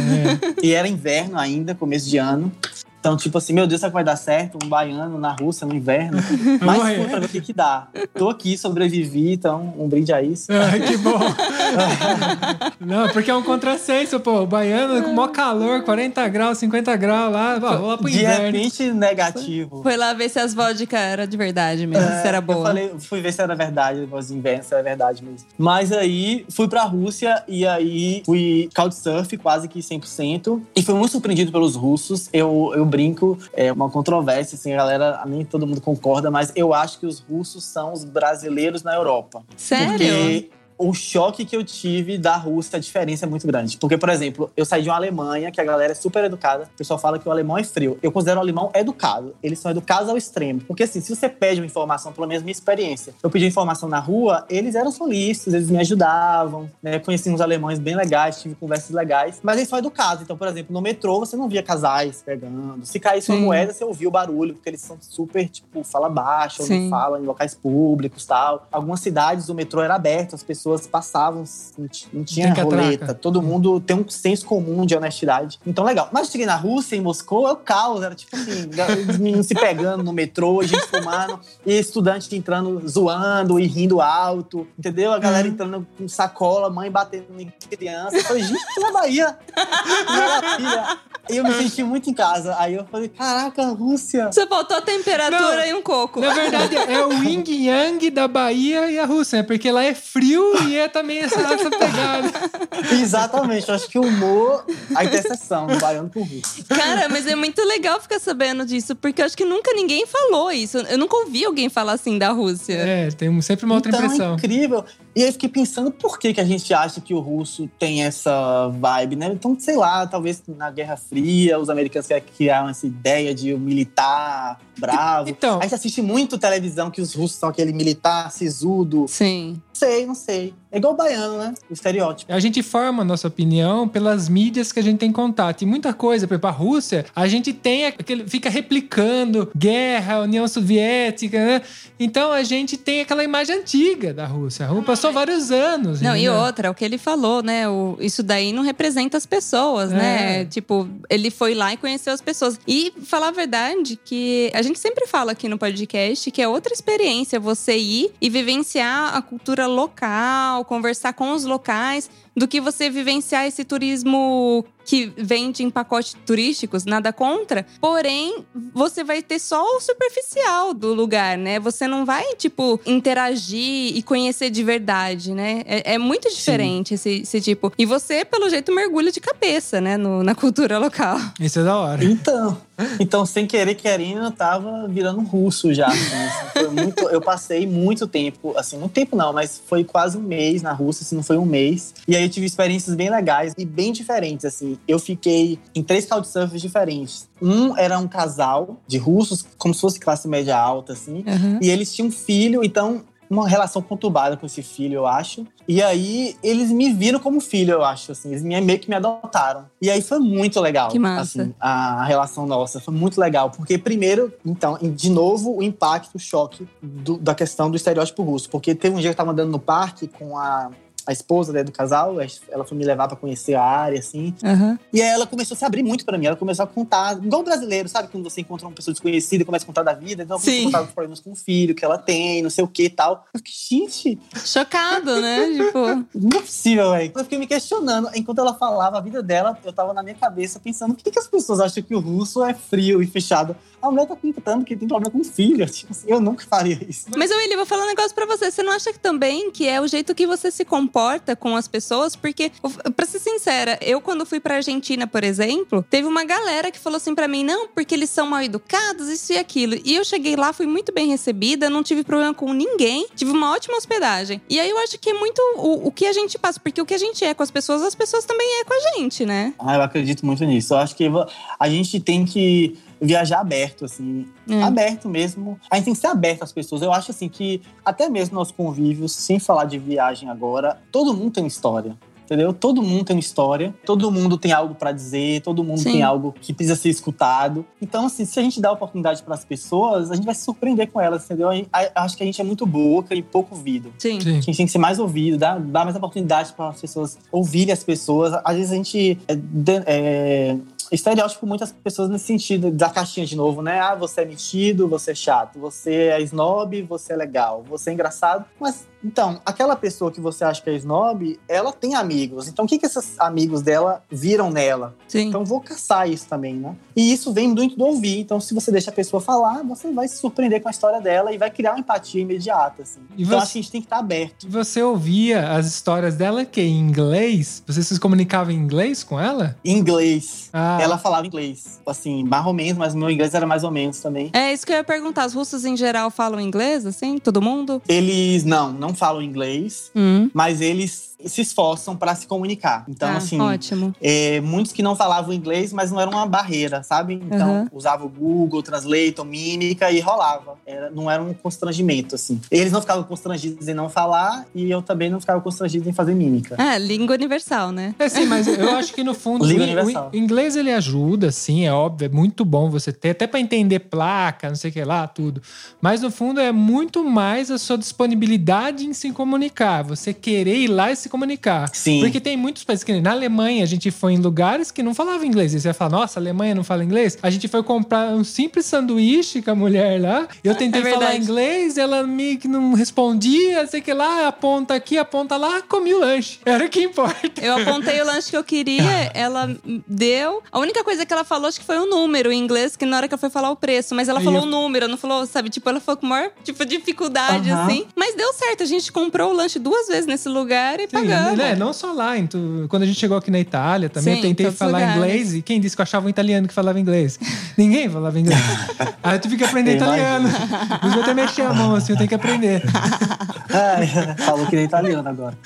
E era inverno ainda, começo de ano. Então, tipo assim, meu Deus, será que vai dar certo? Um baiano na Rússia no inverno. Mas fui pra ver o que, que dá. Tô aqui, sobrevivi, então um brinde a isso. Ah, que bom. Não, porque é um contrassenso, pô. O baiano com maior calor, 40 graus, 50 graus lá. Pô, vou lá pro De inverno. repente, negativo. Foi lá ver se as vodka era de verdade mesmo, se era É, Eu boa. falei, fui ver se era verdade, depois de inverno, se era verdade mesmo. Mas aí, fui pra Rússia e aí fui couchsurf quase que 100%. E fui muito surpreendido pelos russos. Eu, eu brinco, é uma controvérsia, assim, a galera, nem todo mundo concorda, mas eu acho que os russos são os brasileiros na Europa. Sério? Porque o choque que eu tive da Rússia, a diferença é muito grande. Porque, por exemplo, eu saí de uma Alemanha, que a galera é super educada. O pessoal fala que o alemão é frio. Eu considero o alemão educado. Eles são educados ao extremo. Porque, assim, se você pede uma informação, pelo menos minha experiência, eu pedi informação na rua, eles eram solistas, eles me ajudavam, né? Conheci uns alemães bem legais, tive conversas legais. Mas eles são educados. Então, por exemplo, no metrô, você não via casais pegando. Se caísse uma moeda, você ouvia o barulho, porque eles são super, tipo, fala baixo, ou não fala em locais públicos tal. Algumas cidades o metrô era aberto, as pessoas passavam, não ti- não tinha roleta. Todo mundo tem um senso comum de honestidade. Então, legal. Mas eu cheguei na Rússia, em Moscou, é o caos. Era tipo assim, os meninos se pegando no metrô, gente fumando, e estudante entrando zoando e rindo alto, entendeu? A galera Uhum. entrando com sacola, mãe batendo em criança. Eu falei, gente, tô na Bahia. E eu me senti muito em casa. Aí eu falei, caraca, Rússia. Só faltou a temperatura Não. e um coco. Na verdade, é o yin yang da Bahia e a Rússia, né? Porque lá é frio e é também essa, essa pegada. Exatamente. Eu acho que o humor, a interseção do baiano com o russo. Cara, mas é muito legal ficar sabendo disso, porque eu acho que nunca ninguém falou isso. Eu nunca ouvi alguém falar assim da Rússia. É, tem sempre uma outra então, impressão. É incrível. E aí eu fiquei pensando por que, que a gente acha que o russo tem essa vibe, né? Então, sei lá, talvez na Guerra Fria, os americanos querem criar essa ideia de um militar bravo. Então- A gente assiste muito televisão que os russos são aquele militar sisudo. Sim. Sei, não sei. É igual o baiano, né? O estereótipo. A gente forma a nossa opinião pelas mídias que a gente tem contato. E muita coisa, por exemplo, a Rússia, a gente tem aquele. fica replicando guerra, União Soviética, né? Então a gente tem aquela imagem antiga da Rússia. A Rússia passou vários anos. Não, e entendeu? outra, o que ele falou, né? O, isso daí não representa as pessoas, É. né? Tipo, ele foi lá e conheceu as pessoas. E falar a verdade, que a gente sempre fala aqui no podcast que é outra experiência você ir e vivenciar a cultura local, conversar com os locais, do que você vivenciar esse turismo que vende em pacotes turísticos, nada contra. Porém, você vai ter só o superficial do lugar, né? Você não vai, tipo, interagir e conhecer de verdade, né? É, é muito diferente esse, esse tipo. E você, pelo jeito, mergulha de cabeça, né? no- na cultura local. Isso é da hora. Então, então, sem querer, querendo, eu tava virando russo já. assim, assim, foi muito, eu passei muito tempo, assim, muito tempo não, mas foi quase um mês na Rússia, se não foi um mês. E aí eu tive experiências bem legais e bem diferentes, assim. Eu fiquei em três couchsurfers diferentes. Um era um casal de russos, como se fosse classe média alta, assim. E eles tinham um filho, então uma relação conturbada com esse filho, eu acho. E aí eles me viram como filho, eu acho, assim, eles me- meio que me adotaram. E aí foi muito legal, Que massa. assim, a, a relação nossa, foi muito legal, porque primeiro, então, de novo o impacto, o choque do- da questão do estereótipo russo, porque teve um dia que eu tava andando no parque com a a esposa né, do casal, ela foi me levar pra conhecer a área, assim. Aham. E aí ela começou a se abrir muito pra mim. Ela começou a contar, igual o brasileiro, sabe? Quando você encontra uma pessoa desconhecida e começa a contar da vida. Então, ela começou a contar os problemas com o filho, que ela tem, não sei o que e tal. Eu fiquei, gente, Chocado, né? tipo, não é possível, velho. Eu fiquei me questionando. Enquanto ela falava a vida dela, eu tava na minha cabeça pensando: por que, que as pessoas acham que o russo é frio e fechado? A mulher tá contando que tem problema com o filho. Tipo assim, eu nunca faria isso. Mas, Willy, vou falar um negócio pra você. Você não acha que também que é o jeito que você se comporta com as pessoas? Porque, pra ser sincera, eu quando fui pra Argentina, por exemplo, teve uma galera que falou assim pra mim, não, porque eles são mal educados, isso e aquilo. E eu cheguei lá, fui muito bem recebida, não tive problema com ninguém, tive uma ótima hospedagem. E aí eu acho que é muito o, o que a gente passa, porque o que a gente é com as pessoas, as pessoas também é com a gente, né? Ah, eu acredito muito nisso. Eu acho que a gente tem que viajar aberto, assim. É. Aberto mesmo. A gente tem que ser aberto às pessoas. Eu acho, assim, que até mesmo nos convívios, sem falar de viagem agora, todo mundo tem história. Entendeu? Todo mundo tem uma história, todo mundo tem algo pra dizer, todo mundo Sim. tem algo que precisa ser escutado. Então, assim, se a gente dá oportunidade para as pessoas, a gente vai se surpreender com elas, entendeu? Acho que a gente é muito boca e pouco ouvido. Sim. Sim. A gente tem que ser mais ouvido, dar, dar mais oportunidade para as pessoas ouvirem as pessoas. Às vezes a gente é, é, estereótipo muitas pessoas nesse sentido, da caixinha de novo, né? Ah, você é metido, você é chato, você é snob, você é legal, você é engraçado. Mas, então, aquela pessoa que você acha que é snob, ela tem amigos. Então, o que, que esses amigos dela viram nela? Sim. Então, vou caçar isso também, né? E isso vem muito do ouvir. Então, se você deixa a pessoa falar, você vai se surpreender com a história dela e vai criar uma empatia imediata, assim. E então, você- acho que a gente tem que estar aberto. Você ouvia as histórias dela que em inglês? Você se comunicava em inglês com ela? Em inglês. Ah, Ela falava inglês. Assim, mais ou menos, mas meu inglês era mais ou menos também. É isso que eu ia perguntar. Os russos em geral falam inglês, assim? Todo mundo? Eles não, não falam inglês, Hum. mas eles se esforçam para se comunicar. Então, Ah, assim, Ótimo. é, muitos que não falavam inglês, mas não era uma barreira, sabe? Então, Aham. usava o Google, Translator, mímica e rolava. Era, não era um constrangimento, assim. Eles não ficavam constrangidos em não falar e eu também não ficava constrangido em fazer mímica. É, língua universal, né? É sim, mas eu acho que no fundo o, o universal. in- inglês ele ajuda, sim, é óbvio, é muito bom você ter, até pra entender placa, não sei o que lá, tudo. Mas no fundo é muito mais a sua disponibilidade em se comunicar, você querer ir lá e se comunicar. Sim. Porque tem muitos países que na Alemanha a gente foi em lugares que não falavam inglês. E você vai falar, nossa, a Alemanha não fala inglês? A gente foi comprar um simples sanduíche com a mulher lá. Eu tentei É falar inglês, ela me que não respondia, sei que lá, aponta aqui, aponta lá, comi o lanche. Era o que importa. Eu apontei o lanche que eu queria, ela deu. A única coisa que ela falou, acho que foi o número em inglês, que na hora que eu fui falar o preço. Mas ela Aí falou eu- o número, não falou, sabe? Tipo, ela falou com maior tipo, dificuldade, assim. Mas deu certo, a gente comprou o lanche duas vezes nesse lugar e Sim, pagamos. né? Não só lá. Quando a gente chegou aqui na Itália também, Sim, eu tentei falar lugares. inglês. E quem disse que eu achava um italiano que falava inglês? Ninguém falava inglês. Aí tu fica aprendendo Eu italiano. Os meus até mexer a mão assim, eu tenho que aprender. É, falou que nem italiano agora.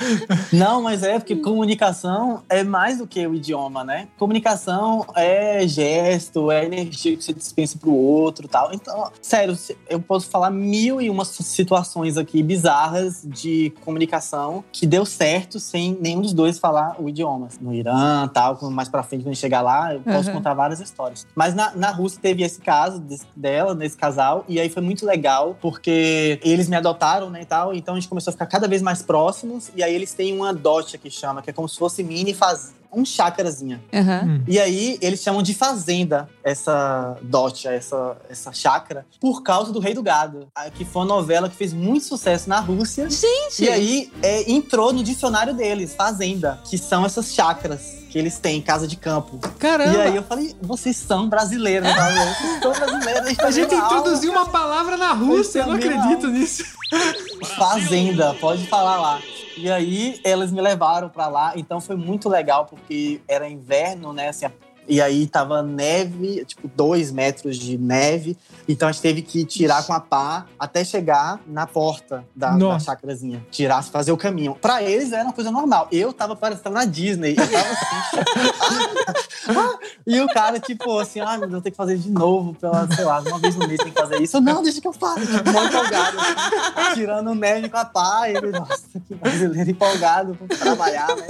Não, mas é porque comunicação é mais do que o idioma, né? Comunicação é gesto, é energia que você dispensa pro outro tal. Então, sério, eu posso falar mil e uma situações aqui bizarras de comunicação que deu certo sem nenhum dos dois falar o idioma. No Irã, tal, mais pra frente, quando a gente chegar lá, eu posso Uhum. contar várias histórias. Mas na, na Rússia teve esse caso desse- dela, nesse casal, e aí foi muito legal, porque eles me adotaram, né, e tal, então a gente começou a ficar cada vez mais próximos, e aí eles têm uma dote que chama, que é como se fosse mini faz um chácarazinha. Aham. Hum. E aí eles chamam de fazenda essa dote, essa, essa chácara, por causa do Rei do Gado, a- que foi uma novela que fez muito sucesso na Rússia. Gente! E aí é, entrou no dicionário deles, fazenda, que são essas chácaras que eles têm, casa de campo. Caramba! E aí eu falei, vocês são brasileiros, tá? vocês são brasileiros. A gente tá introduziu uma palavra na Rússia, eu não acredito nisso. Fazenda, pode falar lá. E aí eles me levaram pra lá, então foi muito legal porque era inverno, né? Assim, e aí tava neve, tipo dois metros de neve. Então a gente teve que tirar com a pá até chegar na porta da, da Nossa. chácarazinha. Tirar, fazer o caminho. Pra eles era uma coisa normal. Eu tava parecendo na Disney. Eu tava assim. ah, e o cara, tipo, assim, ah, meu Deus, eu tenho que fazer de novo, pela, sei lá, uma vez no mês tem que fazer isso. Eu, não, deixa que eu faço. Tipo, mó empolgado, assim, tirando neve com a pá. Ele, nossa, que brasileiro empolgado pra trabalhar, né?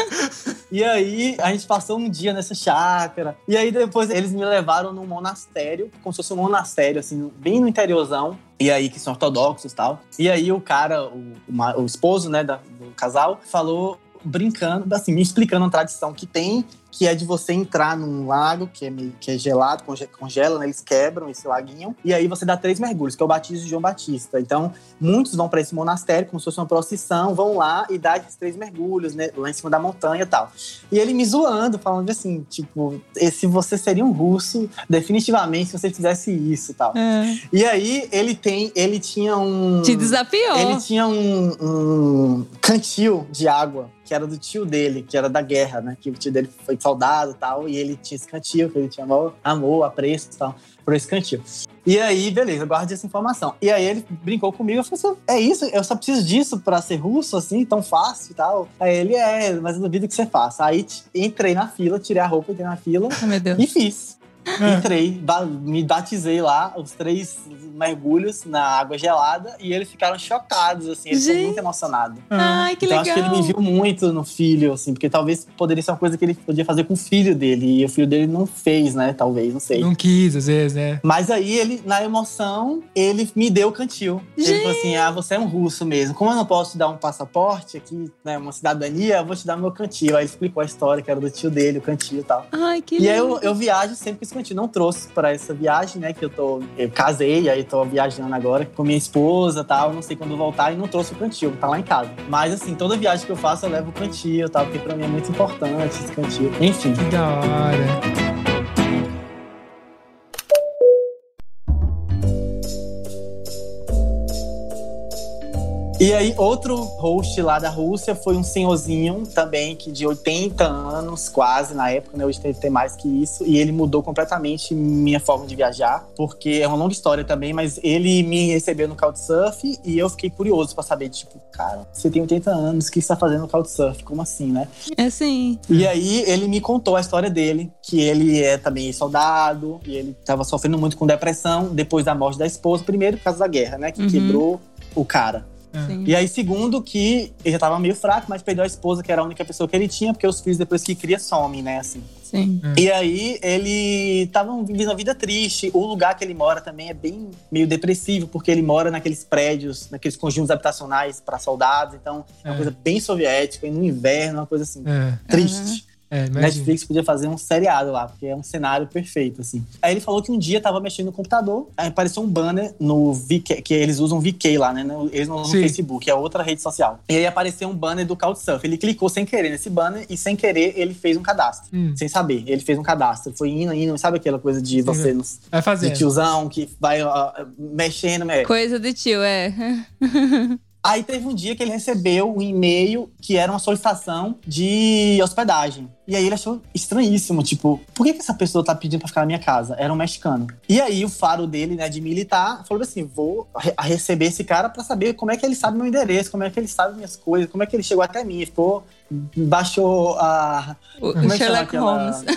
E aí, a gente passou um dia nessa chácara. E aí, depois, eles me levaram num monastério, como se fosse um monastério, assim, bem no interiorzão. E aí, que são ortodoxos e tal. E aí, o cara, o, o esposo, né, da- do casal, falou brincando, assim, me explicando uma tradição que tem, que é de você entrar num lago que é, meio, que é gelado, conge- congela, né? Eles quebram esse laguinho. E aí você dá três mergulhos, que é o batismo de João Batista. Então, muitos vão para esse monastério, como se fosse uma procissão, vão lá e dá esses três mergulhos, né? Lá em cima da montanha e tal. E ele me zoando, falando assim, tipo, "E se você seria um russo, definitivamente, se você fizesse isso e tal. É. E aí, ele tem, ele tinha um... Te desafiou. Ele tinha um, um cantil de água, que era do tio dele, que era da guerra, né? Que o tio dele foi soldado e tal, e ele tinha esse cantil, que ele tinha amor, amor apreço e tal, por esse cantil. E aí, beleza, eu guardei essa informação. E aí ele brincou comigo, eu falei assim, é isso? Eu só preciso disso pra ser russo, assim, tão fácil e tal? Aí ele, é, mas eu duvido que você faça. Aí entrei na fila, tirei a roupa, entrei na fila Deus. e fiz. Entrei, ba- me batizei lá, os três mergulhos na água gelada, e eles ficaram chocados, assim, eles Gente. muito emocionados. Ai, que então legal. acho que ele me viu muito no filho, assim, porque talvez poderia ser uma coisa que ele podia fazer com o filho dele, e o filho dele não fez, né? Talvez, não sei. Não quis, às vezes, né? Mas aí ele, na emoção, ele me deu o cantil. Ele Gente. falou assim: ah, você é um russo mesmo. Como eu não posso te dar um passaporte aqui, né? Uma cidadania, eu vou te dar meu cantil. Aí ele explicou a história, que era do tio dele, o cantil e tal. Ai, que E aí lindo. eu, eu viajo sempre com cantil. Não trouxe pra essa viagem, né? Que eu tô. Eu casei, aí tô viajando agora com minha esposa e tal. Não sei quando voltar e não trouxe o cantil, tá lá em casa. Mas assim, toda viagem que eu faço, eu levo o cantil, tal, porque pra mim é muito importante esse cantil. Enfim. Que da hora. E aí, outro host lá da Rússia foi um senhorzinho também, que de 80 anos, quase na época, né? Hoje deve ter mais que isso. E ele mudou completamente minha forma de viajar, porque é uma longa história também, mas ele me recebeu no Couchsurf e eu fiquei curioso pra saber, tipo, cara, você tem 80 anos, o que você tá fazendo no Couchsurf? Como assim, né? É sim. E aí ele me contou a história dele, que ele é também soldado, e ele tava sofrendo muito com depressão depois da morte da esposa, primeiro por causa da guerra, né? Que Uhum. quebrou o cara. Sim. E aí, segundo, que ele já tava meio fraco, mas perdeu a esposa, que era a única pessoa que ele tinha, porque os filhos, depois que cria, somem, né? Assim. Sim. E aí, ele tava vivendo uma vida triste. O lugar que ele mora também é bem meio depressivo, porque ele mora naqueles prédios, naqueles conjuntos habitacionais para soldados. Então, é uma É. coisa bem soviética, e no inverno, uma coisa assim, É, triste. É. Netflix podia fazer um seriado lá, porque é um cenário perfeito, assim. Aí ele falou que um dia tava mexendo no computador, aí apareceu um banner no VK, que eles usam VK lá, né? Eles não usam Sim. Facebook, é outra rede social. E aí apareceu um banner do Couchsurf. Ele clicou sem querer nesse banner e sem querer ele fez um cadastro. Hum, Sem saber, ele fez um cadastro. Foi indo, indo, sabe aquela coisa de Sim, você, no, vai de fazendo. tiozão, que vai ó, mexendo, né? Coisa de tio, é. Aí teve um dia que ele recebeu um e-mail que era uma solicitação de hospedagem. E aí ele achou estranhíssimo, tipo, por que, que essa pessoa tá pedindo pra ficar na minha casa? Era um mexicano. E aí o faro dele, né, de militar, falou assim: vou re- receber esse cara pra saber como é que ele sabe meu endereço, como é que ele sabe minhas coisas, como é que ele chegou até mim. Ficou. Baixou a. O, Como é que chama Sherlock aquela- Holmes.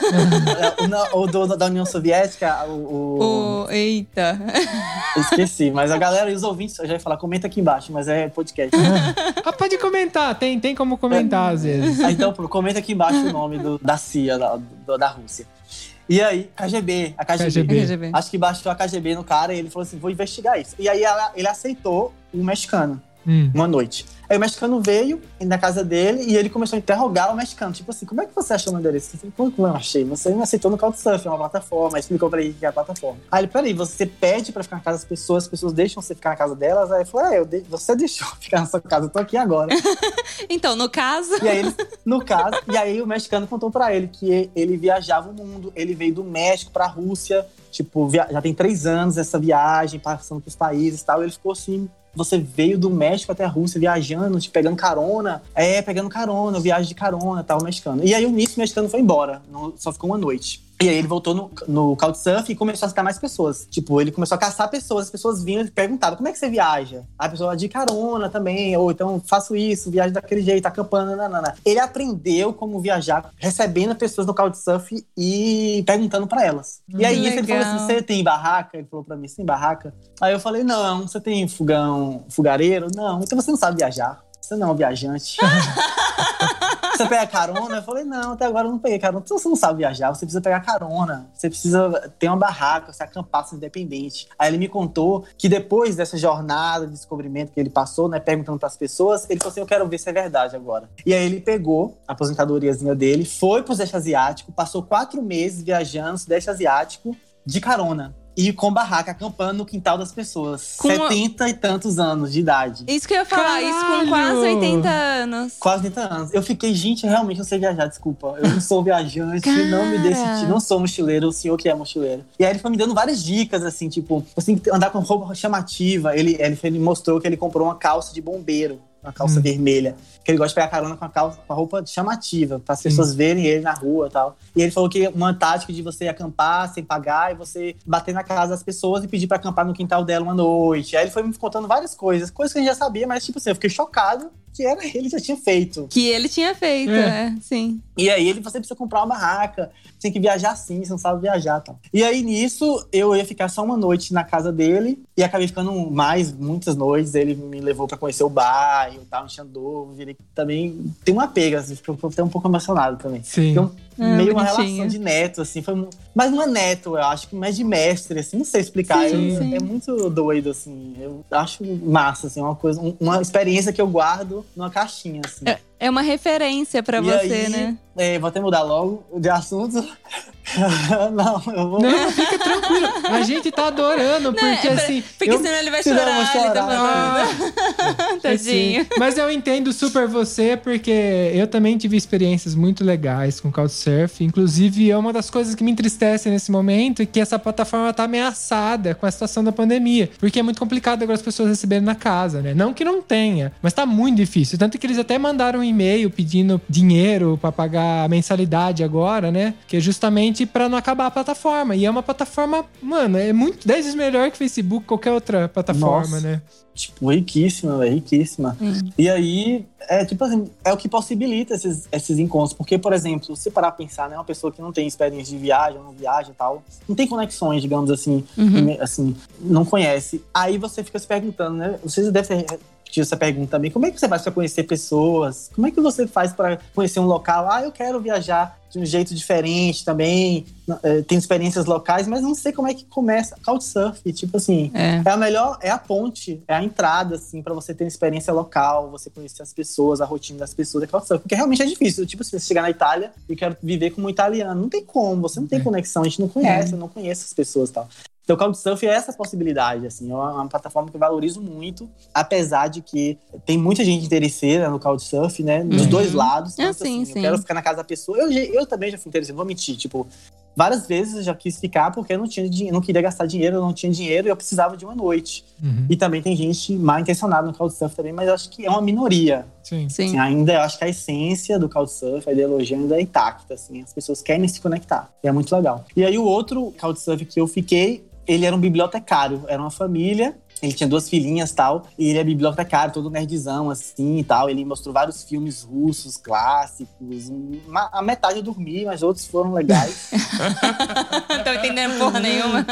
É, o, do- da União Soviética, o- o O... Eita. Esqueci, mas a galera e os ouvintes, eu já ia falar, comenta aqui embaixo, mas é podcast. Ah, pode comentar, tem, tem como comentar às vezes. Ah, então, comenta aqui embaixo o nome do- da CIA, da, do- da Rússia. E aí, KGB, a KGB. KGB. RGB. Acho que baixou a KGB no cara e ele falou assim: vou investigar isso. E aí ela- ele aceitou o mexicano, Hum, uma noite. Aí o mexicano veio na casa dele e ele começou a interrogar o mexicano. Tipo assim, como é que você achou meu endereço? Falei, Como que eu achei? Você me aceitou no Couchsurf, é uma plataforma. Aí explicou pra ele que é a plataforma. Aí ele, peraí, você pede pra ficar na casa das pessoas, as pessoas deixam você ficar na casa delas? Aí ele falou, é, eu de- você deixou ficar na sua casa, eu tô aqui agora. Então, no caso. E aí, ele, no caso, e aí o mexicano contou pra ele que ele viajava o mundo. Ele veio do México pra Rússia, tipo, via- já tem três anos essa viagem, passando pros países e tal. E ele ficou assim. Você veio do México até a Rússia viajando, te pegando carona. É, pegando carona, viagem de carona, tal, mexicano. E aí o nisso o mexicano foi embora, só ficou uma noite. E aí ele voltou no, no Couchsurf e começou a citar mais pessoas. Tipo, ele começou a caçar pessoas, as pessoas vinham e perguntavam, como é que você viaja? A pessoa de carona também, ou então faço isso, viajo daquele jeito, acampando, nanana. Ele aprendeu como viajar, recebendo pessoas no Couchsurf e perguntando pra elas. E aí Que isso ele falou legal. assim, você tem barraca? Ele falou pra mim, você tem barraca? Aí eu falei, não, você tem fogão, fogareiro? Não, então você não sabe viajar. Você não é um viajante. Você pega carona? Eu falei, não, até agora eu não peguei carona. Então você não sabe viajar, você precisa pegar carona. Você precisa ter uma barraca, você acampar, ser independente. Aí ele me contou que depois dessa jornada de descobrimento que ele passou, né, perguntando pras pessoas, ele falou assim, eu quero ver se é verdade agora. E aí ele pegou a aposentadoriazinha dele, foi pro Sudeste Asiático, passou quatro meses viajando no Sudeste Asiático de carona. E com barraca, acampando no quintal das pessoas. Com a- 70 e tantos anos de idade. Isso que eu ia falar, isso com Caralho! quase 80 anos. Quase 30 anos. Eu fiquei, gente, eu realmente não sei viajar, desculpa. Eu não sou viajante, não me Cara. decidi, não sou mochileiro, o senhor que é mochileiro. E aí ele foi me dando várias dicas, assim, tipo, você tem que andar com roupa chamativa. Ele, ele, ele mostrou que ele comprou uma calça de bombeiro, uma calça Hum. vermelha. Que ele gosta de pegar carona com a calça, com a roupa chamativa, para as pessoas verem ele na rua e tal. E ele falou que uma tática de você acampar sem pagar e você bater na casa das pessoas e pedir para acampar no quintal dela uma noite. Aí ele foi me contando várias coisas, coisas que a gente já sabia, mas tipo assim, eu fiquei chocado que era ele já tinha feito. Que ele tinha feito, É. é, sim. E aí ele, você precisa comprar uma barraca, tem que viajar assim, você não sabe viajar, tal. E aí nisso, eu ia ficar só uma noite na casa dele e acabei ficando mais, muitas noites. Ele me levou pra conhecer o bairro, tal, em Xandu, virei também tem uma pega, assim, até um pouco emocionado também. Sim. Um- Ah, meio uma relação de neto, assim, foi mas não é neto, eu acho que mais de mestre, assim, não sei explicar. Sim, eu- sim. É muito doido, assim. Eu acho massa, assim, uma coisa, um- uma experiência que eu guardo numa caixinha, assim. É, é uma referência pra E você, aí, né? é, vou até mudar logo de assunto. não, eu vou. Não, fica tranquilo. A gente tá adorando, porque é, assim. Porque eu- senão ele vai senão eu chorar, vou ele tá chorar. falando. Tadinho. Assim, mas eu entendo super você, porque eu também tive experiências muito legais com Couchsurf. Inclusive, é uma das coisas que me entristece nesse momento é que essa plataforma tá ameaçada com a situação da pandemia. Porque é muito complicado agora as pessoas receberem na casa, né? Não que não tenha, mas tá muito difícil. Tanto que eles até mandaram um e-mail pedindo dinheiro pra pagar a mensalidade agora, né? Que é justamente pra não acabar a plataforma. E é uma plataforma, mano, é muito 10 vezes melhor que Facebook, qualquer outra plataforma, Nossa. né? Tipo, riquíssima, velho, riquíssima. Hum. E aí, é tipo assim, é o que possibilita esses, esses encontros. Porque, por exemplo, se parar pra pensar, né, uma pessoa que não tem experiência de viagem, não viaja e tal, não tem conexões, digamos assim, Uhum. assim, não conhece. Aí você fica se perguntando, né? Vocês devem ter tido essa pergunta também. Como é que você faz para conhecer pessoas? Como é que você faz para conhecer um local? Ah, eu quero viajar de um jeito diferente também. eh, Tenho experiências locais, mas não sei como é que começa. Couchsurf, tipo assim, É. é a melhor, é a ponte, é a entrada, assim, para você ter uma experiência local, você conhecer as pessoas, a rotina das pessoas, é Couchsurf. Porque realmente é difícil. Tipo, se você chegar na Itália e quero viver como italiano, não tem como, você não tem É. conexão, a gente não conhece, eu não conheço as pessoas e tal. Então, o Couchsurf é essa possibilidade, assim, é uma, uma plataforma que eu valorizo muito, apesar de que tem muita gente interesseira no Couchsurf, né, dos Uhum. dois lados. Ah, Tanto sim, assim, sim. Eu quero ficar na casa da pessoa. Eu, eu também já fui interesseiro, vou mentir, tipo, várias vezes eu já quis ficar porque eu não tinha dinheiro, não queria gastar dinheiro, eu não tinha dinheiro e eu precisava de uma noite. Uhum. E também tem gente mal intencionada no Couchsurf também, mas eu acho que é uma minoria. Sim. Sim. Assim, ainda eu acho que a essência do Couchsurf, a ideologia ainda é intacta, assim, as pessoas querem se conectar. E é muito legal. E aí o outro Couchsurf que eu fiquei, ele era um bibliotecário, era uma família, ele tinha duas filhinhas e tal, e ele é bibliotecário, todo nerdzão, assim, e tal. Ele mostrou vários filmes russos, clássicos. Uma- a metade eu dormi, mas outros foram legais. Não tô entendendo porra nenhuma.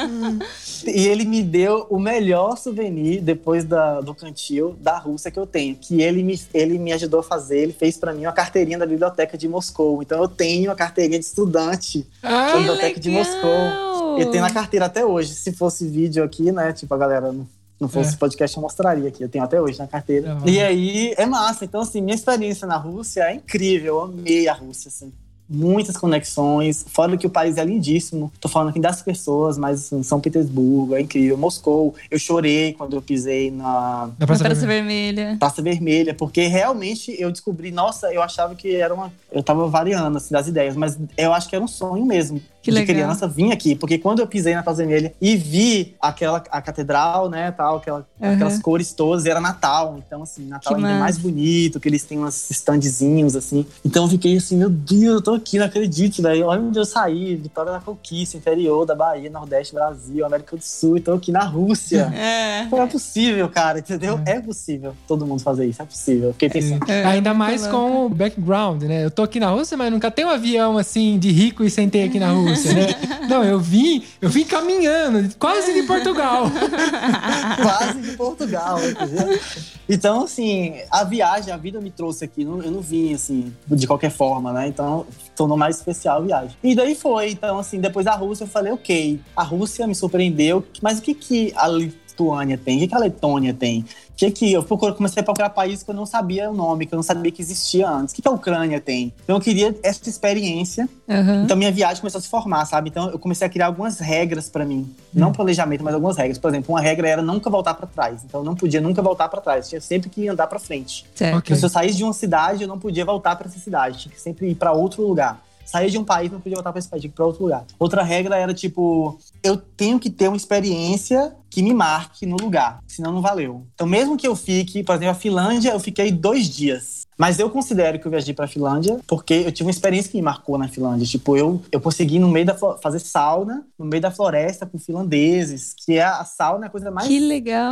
E ele me deu o melhor souvenir depois da- do cantil da Rússia que eu tenho. Que ele me, ele me ajudou a fazer, ele fez pra mim uma carteirinha da biblioteca de Moscou. Então eu tenho a carteirinha de estudante Ah, da biblioteca de Moscou. legal! Eu tenho na carteira até hoje. Se fosse vídeo aqui, né? Tipo, a galera não, não fosse É. podcast, eu mostraria aqui. Eu tenho até hoje na carteira. Hora. E aí é massa. Então, assim, minha experiência na Rússia é incrível. Eu amei a Rússia, assim. Muitas conexões, fora que o país é lindíssimo. Tô falando aqui das pessoas, mas assim, São Petersburgo é incrível. Moscou, eu chorei quando eu pisei na Na Praça Praça Vermelha. Vermelha. Praça Vermelha, porque realmente eu descobri, nossa, eu achava que era uma. Eu tava variando assim, das ideias, mas eu acho que era um sonho mesmo. Que de legal. criança vir aqui, porque quando eu pisei na Praça Vermelha e vi aquela a catedral, né, tal, aquela, Uhum. aquelas cores todas, era Natal. Então, assim, Natal Que ainda é massa. mais bonito, que eles têm uns standzinhos, assim. Então eu fiquei assim, meu Deus, eu tô aqui, não acredito, velho. Olha onde eu saí, Vitória da Conquista, interior da Bahia, Nordeste, Brasil, América do Sul, e tô aqui na Rússia. É. Não é possível, cara, entendeu? É possível todo mundo fazer isso, é possível. Fiquei pensando. É, Ainda mais com o background, né? Eu tô aqui na Rússia, mas nunca tem um avião assim de rico e sentei aqui na Rússia. Né? Não, eu vim, eu vim caminhando, quase de Portugal. quase de Portugal, entendeu? Então, assim, a viagem, a vida me trouxe aqui. Eu não vim, assim, de qualquer forma, né? Então, tornou mais especial a viagem. E daí foi. Então, assim, depois da Rússia, eu falei, ok, a Rússia me surpreendeu, mas o que que a Lituânia tem? O que, que a Letônia tem? Que que eu comecei a procurar países que eu não sabia o nome, que eu não sabia que existia antes. O que, que a Ucrânia tem? Então eu queria essa experiência. Uhum. Então minha viagem começou a se formar, sabe? Então eu comecei a criar algumas regras para mim, não uhum. planejamento, mas algumas regras. Por exemplo, uma regra era nunca voltar para trás. Então eu não podia nunca voltar para trás, tinha sempre que andar para frente. Certo. Okay. Então, se eu saísse de uma cidade, eu não podia voltar para essa cidade, tinha que sempre ir para outro lugar sair de um país não podia voltar para esse país, tinha que ir para outro lugar. Outra regra era tipo, eu tenho que ter uma experiência que me marque no lugar, senão não valeu. Então, mesmo que eu fique, por exemplo, a Finlândia, eu fiquei dois dias. Mas eu considero que eu viajei pra Finlândia porque eu tive uma experiência que me marcou na Finlândia. Tipo, eu, eu consegui no meio da fazer sauna no meio da floresta com finlandeses, que é a sauna é a coisa mais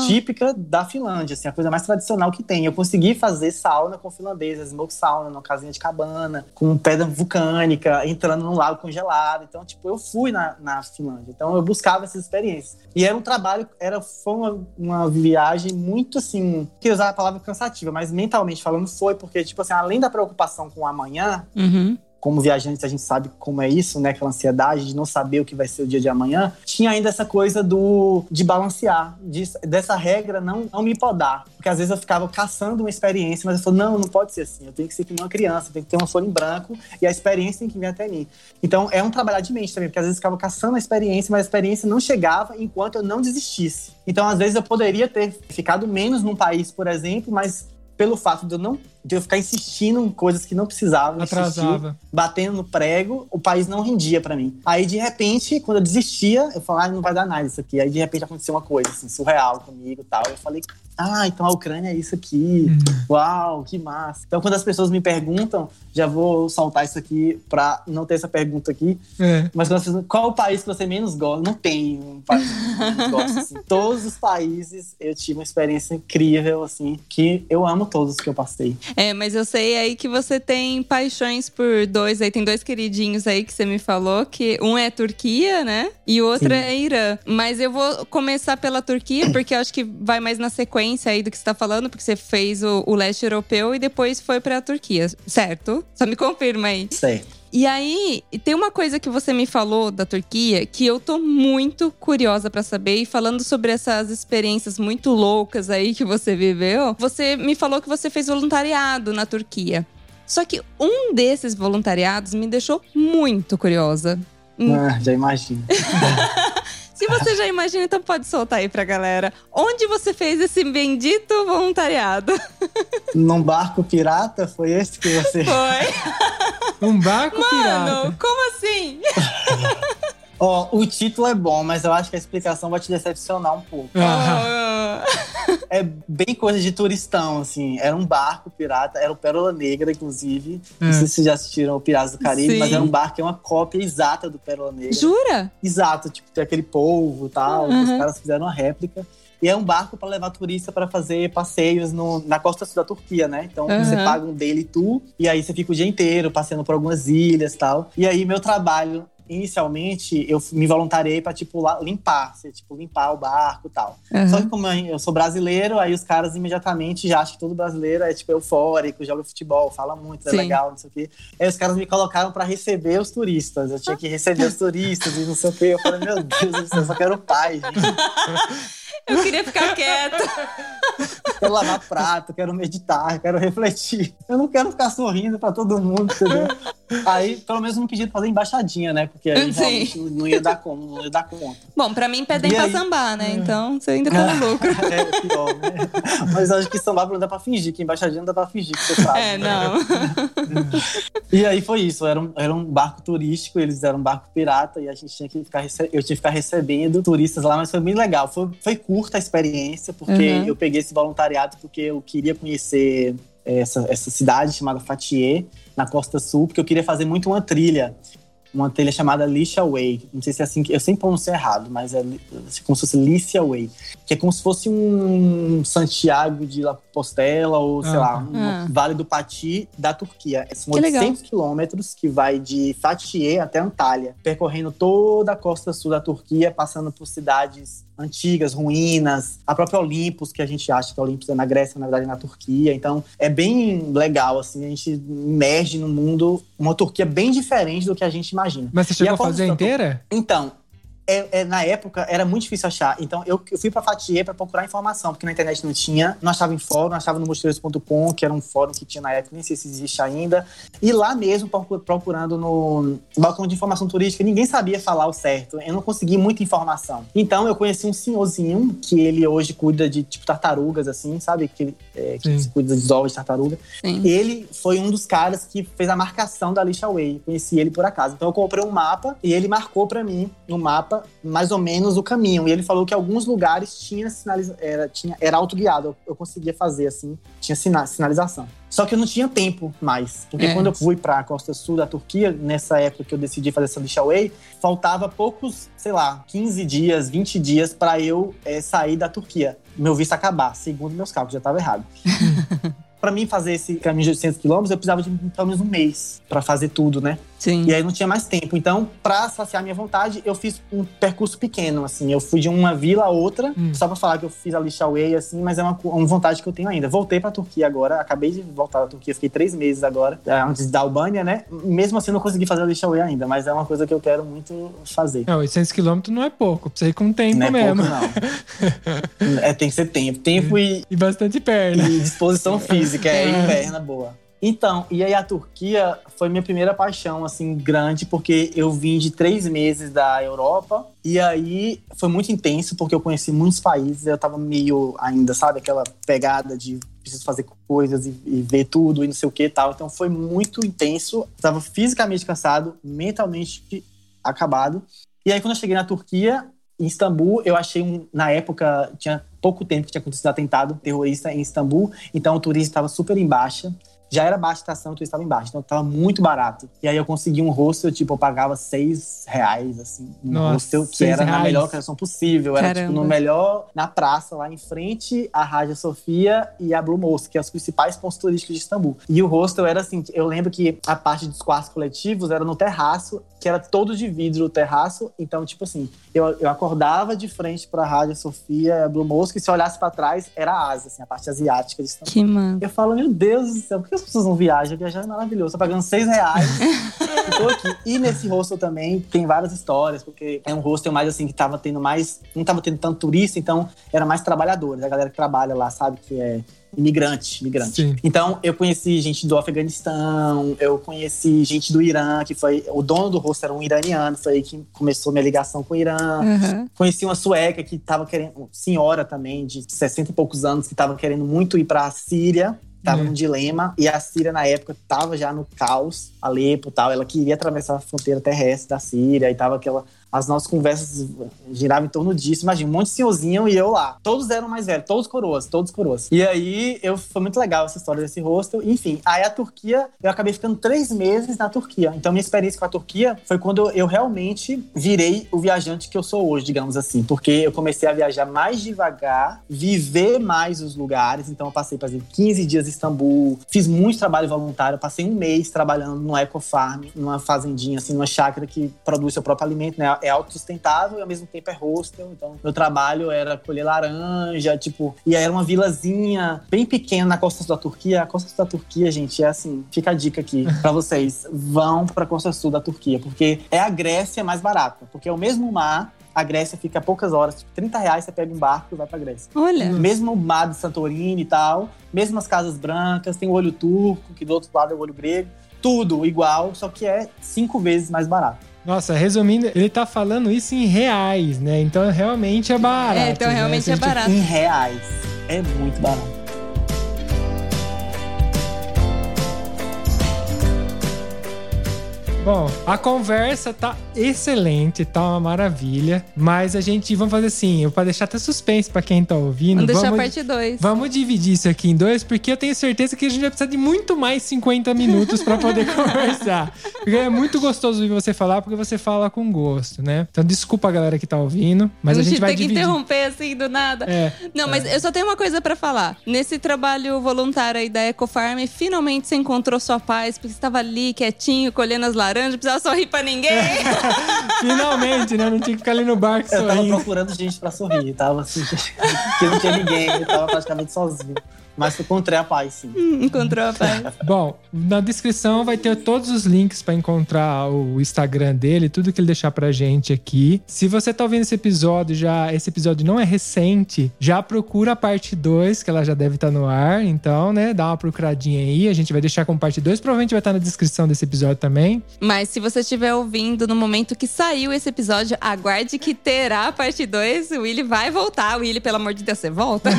típica da Finlândia, assim, a coisa mais tradicional que tem. Eu consegui fazer sauna com finlandeses, smoke sauna, numa casinha de cabana, com pedra vulcânica, entrando num lago congelado. Então, tipo, eu fui na, na Finlândia. Então, eu buscava essas experiências. E era um trabalho, era, foi uma, uma viagem muito assim, que usar a palavra cansativa, mas mentalmente falando, foi porque porque, tipo assim, além da preocupação com o amanhã, uhum como viajantes a gente sabe como é isso, né? Aquela ansiedade de não saber o que vai ser o dia de amanhã. Tinha ainda essa coisa do de balancear, de, dessa regra não, não me podar. Porque às vezes eu ficava caçando uma experiência, mas eu falei, não, não pode ser assim. Eu tenho que ser que nem uma criança, eu tenho que ter uma folha em branco e a experiência tem que vir até mim. Então é um trabalhar de mente também, porque às vezes eu ficava caçando a experiência, mas a experiência não chegava enquanto eu não desistisse. Então às vezes eu poderia ter ficado menos num país, por exemplo, mas pelo fato de eu não de eu ficar insistindo em coisas que não precisava, Atrasava. Insistir, batendo no prego, o país não rendia para mim. Aí, de repente, quando eu desistia, eu falava, ah, não vai dar nada isso aqui. Aí, de repente, aconteceu uma coisa, assim, surreal comigo e tal. Eu falei, ah, então a Ucrânia é isso aqui. Uhum. Uau, que massa. Então, quando as pessoas me perguntam, já vou soltar isso aqui pra não ter essa pergunta aqui. É. Mas quando pessoas, qual o país que você menos gosta? Não tem um país que eu menos gosto. Assim. Todos os países eu tive uma experiência incrível, assim, que eu amo todos que eu passei. É, mas eu sei aí que você tem paixões por dois aí. Tem dois queridinhos aí que você me falou, que um é Turquia, né? E o outro Sim. é Irã. Mas eu vou começar pela Turquia, porque eu acho que vai mais na sequência aí do que você tá falando, porque você fez o, o leste europeu e depois foi pra Turquia, certo? Só me confirma aí. Certo. E aí, tem uma coisa que você me falou da Turquia que eu tô muito curiosa para saber. E falando sobre essas experiências muito loucas aí que você viveu, você me falou que você fez voluntariado na Turquia. Só que um desses voluntariados me deixou muito curiosa. Ah, já imagino. Se você já imagina, então pode soltar aí pra galera. Onde você fez esse bendito voluntariado? Num barco pirata? Foi esse que você. Foi. um barco Mano, pirata. Mano, como assim? Ó, oh, o título é bom, mas eu acho que a explicação vai te decepcionar um pouco. é bem coisa de turistão, assim. Era um barco pirata, era o Pérola Negra, inclusive. Não sei se vocês já assistiram o Piratas do Caribe, Sim. mas era um barco que é uma cópia exata do Pérola Negra. Jura? Exato, tipo, tem aquele polvo e tal. Uhum. Os caras fizeram uma réplica. E é um barco para levar turista para fazer passeios no, na costa sul da Turquia, né? Então uhum. você paga um daily tour e aí você fica o dia inteiro passeando por algumas ilhas e tal. E aí meu trabalho inicialmente eu me voluntariei para tipo limpar, ser, tipo limpar o barco e tal. Uhum. Só que como eu sou brasileiro, aí os caras imediatamente já acham que todo brasileiro é tipo eufórico, joga futebol, fala muito, é Sim. legal, não sei o quê. Aí os caras me colocaram para receber os turistas. Eu tinha que receber os turistas e não sei o quê. Eu falei, meu Deus, eu só quero paz, gente. Eu queria ficar quieta. Quero lavar prato, quero meditar, quero refletir. Eu não quero ficar sorrindo para todo mundo, entendeu? Aí, pelo menos não pedi fazer embaixadinha, né? Porque aí Sim. realmente não ia dar conta, não ia dar conta. Bom, pra mim pedem pra sambar, né? Então você ainda tá no lucro. É, pior, né? Mas acho que sambar não dá pra fingir, que embaixadinha não dá pra fingir que você sabe. É, né? não. E aí foi isso, era um, era um barco turístico, eles eram um barco pirata e a gente tinha que ficar, eu tinha que ficar recebendo turistas lá, mas foi bem legal. Foi, foi curta a experiência, porque uhum. eu peguei esse voluntariado porque eu queria conhecer essa, essa cidade chamada Fatier, na Costa Sul, porque eu queria fazer muito uma trilha uma trilha chamada Licia Way. Não sei se é assim que. Eu sempre pronuncio errado, mas é li- como se fosse Licia Way. Que é como se fosse um Santiago de La Postela, ou sei Ah. lá, um Ah. Vale do Pati da Turquia. São Que legal. 800 quilômetros que vai de Fatih até Antalya, percorrendo toda a costa sul da Turquia, passando por cidades antigas, ruínas, a própria Olympus, que a gente acha que a Olympus é na Grécia, na verdade é na Turquia. Então, é bem legal, assim, a gente emerge no mundo, uma Turquia bem diferente do que a gente imagina. Mas você chegou E a a fazer inteira? Então, é- é, na época era muito difícil achar. Então eu, eu fui pra Fatier pra procurar informação, porque na internet não tinha. Não achava em fórum, não achava no mochileiros.com, que era um fórum que tinha na época, nem sei se existe ainda. E lá mesmo, procu- procurando no balcão de informação turística, ninguém sabia falar o certo. Eu não consegui muita informação. Então eu conheci um senhorzinho que ele hoje cuida de tipo tartarugas, assim, sabe? Que, ele, é, que cuida de ovos de tartaruga. Sim. Ele foi um dos caras que fez a marcação da Lixa Way. Conheci ele por acaso. Então eu comprei um mapa e ele marcou pra mim no mapa mais ou menos o caminho. E ele falou que alguns lugares tinha sinaliza era, tinha, era autoguiado. Eu, eu conseguia fazer assim, tinha sina sinalização. Só que eu não tinha tempo mais. Porque É. quando eu fui pra costa sul da Turquia, nessa época que eu decidi fazer essa Lixa Way, faltava poucos, sei lá, 15 dias, 20 dias pra eu eh, sair da Turquia. Meu visto acabar, segundo meus cálculos, já estava errado. Pra mim fazer esse caminho de 800 quilômetros, eu precisava de pelo menos um mês pra fazer tudo, né? Sim. E aí não tinha mais tempo. Então, pra saciar minha vontade, eu fiz um percurso pequeno, assim. Eu fui de uma vila a outra, Hum. só pra falar que eu fiz a Lixa Way, assim, mas é uma, uma vontade que eu tenho ainda. Voltei pra Turquia agora, acabei de voltar da Turquia, fiquei três meses agora, é, antes da Albânia, né? Mesmo assim, não consegui fazer a Lixa Way ainda, mas é uma coisa que eu quero muito fazer. Não, 800 quilômetros não é pouco. Precisa ir com tempo Não é mesmo. pouco, não. é, tem que ser tempo. Tempo e, E bastante perna. e disposição física, é, e perna boa. Então, e aí a Turquia foi minha primeira paixão, assim, grande, porque eu vim de três meses da Europa, e aí foi muito intenso, porque eu conheci muitos países, eu tava meio ainda, sabe, aquela pegada de preciso fazer coisas e, e ver tudo e não sei o que e tal. Então foi muito intenso, tava fisicamente cansado, mentalmente acabado. E aí quando eu cheguei na Turquia, em Istambul, eu achei um, na época tinha pouco tempo que tinha acontecido atentado terrorista em Istambul, então o turismo estava super em baixa. Já era baixa a estação, o turismo estava em baixa, então estava muito barato. E aí eu consegui um hostel, tipo, eu pagava seis reais, assim, um Nossa, hostel que era na reais. melhor locação possível. Era, tipo, no melhor, na praça, lá em frente, a Raja Sofia e a Blue Mosque, que é os principais pontos turísticos de Istambul. E o hostel era assim, eu lembro que a parte dos quartos coletivos era no terraço, que era todo de vidro o terraço. Então, tipo assim, eu, eu acordava de frente pra Rádio Sofia, Blue Mosque, e se eu olhasse pra trás, era a Ásia, assim, a parte asiática de Istambul. Que mano. Eu falo, meu Deus do céu, por que as pessoas não viajam? Viajar é maravilhoso. Tô pagando seis reais e tô aqui. E nesse hostel também tem várias histórias, porque é um hostel mais assim que tava tendo mais. Não tava tendo tanto turista, então era mais trabalhadores. A galera que trabalha lá, sabe, que é imigrante, imigrante. Sim. Então, eu conheci gente do Afeganistão, eu conheci gente do Irã, que foi. O dono do hostel era um iraniano, foi aí que começou minha ligação com o Irã. Aham. Conheci uma sueca que tava querendo, senhora também, de 60 e poucos anos, que tava querendo muito ir pra Síria. Tava Hum. num dilema. E a Síria, na época, tava já no caos, Alepo e tal. Ela queria atravessar a fronteira terrestre da Síria. E tava aquela. As nossas conversas giravam em torno disso. Imagina, um monte de senhorzinho e eu lá. Todos eram mais velhos, todos coroas, todos coroas. E aí, eu, foi muito legal essa história desse hostel. Enfim, aí a Turquia, eu acabei ficando três meses na Turquia. Então, minha experiência com a Turquia foi quando eu realmente virei o viajante que eu sou hoje, digamos assim. Porque eu comecei a viajar mais devagar, viver mais os lugares. Então, eu passei, por exemplo, 15 dias em Istambul, fiz muito trabalho voluntário. Passei um mês trabalhando no Ecofarm, numa fazendinha, assim, numa chácara que produz seu próprio alimento, né? É autossustentável e ao mesmo tempo é hostel. Então, meu trabalho era colher laranja, tipo, e aí era uma vilazinha bem pequena na costa sul da Turquia. A costa sul da Turquia, gente, é assim, fica a dica aqui pra vocês. Vão pra costa sul da Turquia, porque é a Grécia mais barata, porque é o mesmo mar. A Grécia fica a poucas horas, tipo, 30 reais você pega um barco e vai pra Grécia. Olha. Mesmo o mar de Santorini e tal, mesmo as casas brancas, tem o olho turco, que do outro lado é o olho grego, tudo igual, só que é cinco vezes mais barato. Nossa, resumindo, ele tá falando isso em reais, né? Então realmente é barato. É, então né? realmente a é barato. Em reais. É muito barato. Bom, a conversa tá excelente, tá uma maravilha. Mas a gente, vamos fazer assim, pra deixar até suspense pra quem tá ouvindo. Vamos deixar a vamos, parte 2. Vamos dividir isso aqui em dois, porque eu tenho certeza que a gente vai precisar de muito mais 50 minutos pra poder conversar. Porque é muito gostoso ouvir você falar, porque você fala com gosto, né? Então desculpa a galera que tá ouvindo, mas a gente vai tem que dividir. interromper assim do nada. É, Não, mas eu só tenho uma coisa pra falar. Nesse trabalho voluntário aí da Ecofarm, finalmente você encontrou sua paz, porque você estava ali quietinho, colhendo as laranjas, não precisava sorrir pra ninguém. Finalmente, né? Não tinha que ficar ali no barco Eu tava sorrindo. procurando gente pra sorrir, tava assim, que não tinha ninguém, eu tava praticamente sozinho. Mas eu encontrei a paz, sim. Encontrou a paz. Bom, na descrição vai ter todos os links pra encontrar o Instagram dele, tudo que ele deixar pra gente aqui. Se você tá ouvindo esse episódio, já esse episódio não é recente, já procura a parte 2, que ela já deve estar no ar, então, né, dá uma procuradinha aí, a gente vai deixar com parte 2, provavelmente vai estar na descrição desse episódio também. Mas se você estiver ouvindo no momento que saiu esse episódio, aguarde que terá a parte 2. O Willy vai voltar. O Willy, pelo amor de Deus, você volta?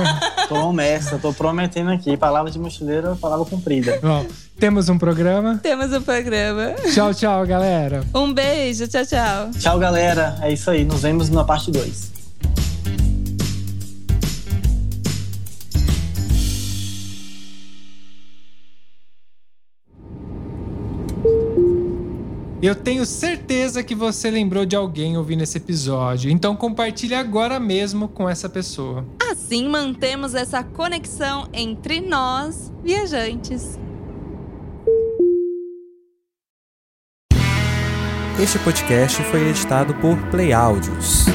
Promessa, tô prometendo aqui. Palavra de mochileiro, palavra cumprida. Bom, temos um programa. Temos o programa. Tchau, tchau, galera. Um beijo, tchau, tchau. Tchau, galera. É isso aí. Nos vemos na parte 2. Eu tenho certeza que você lembrou de alguém ouvindo esse episódio, então compartilhe agora mesmo com essa pessoa. Assim mantemos essa conexão entre nós, viajantes. Este podcast foi editado por Play Áudios.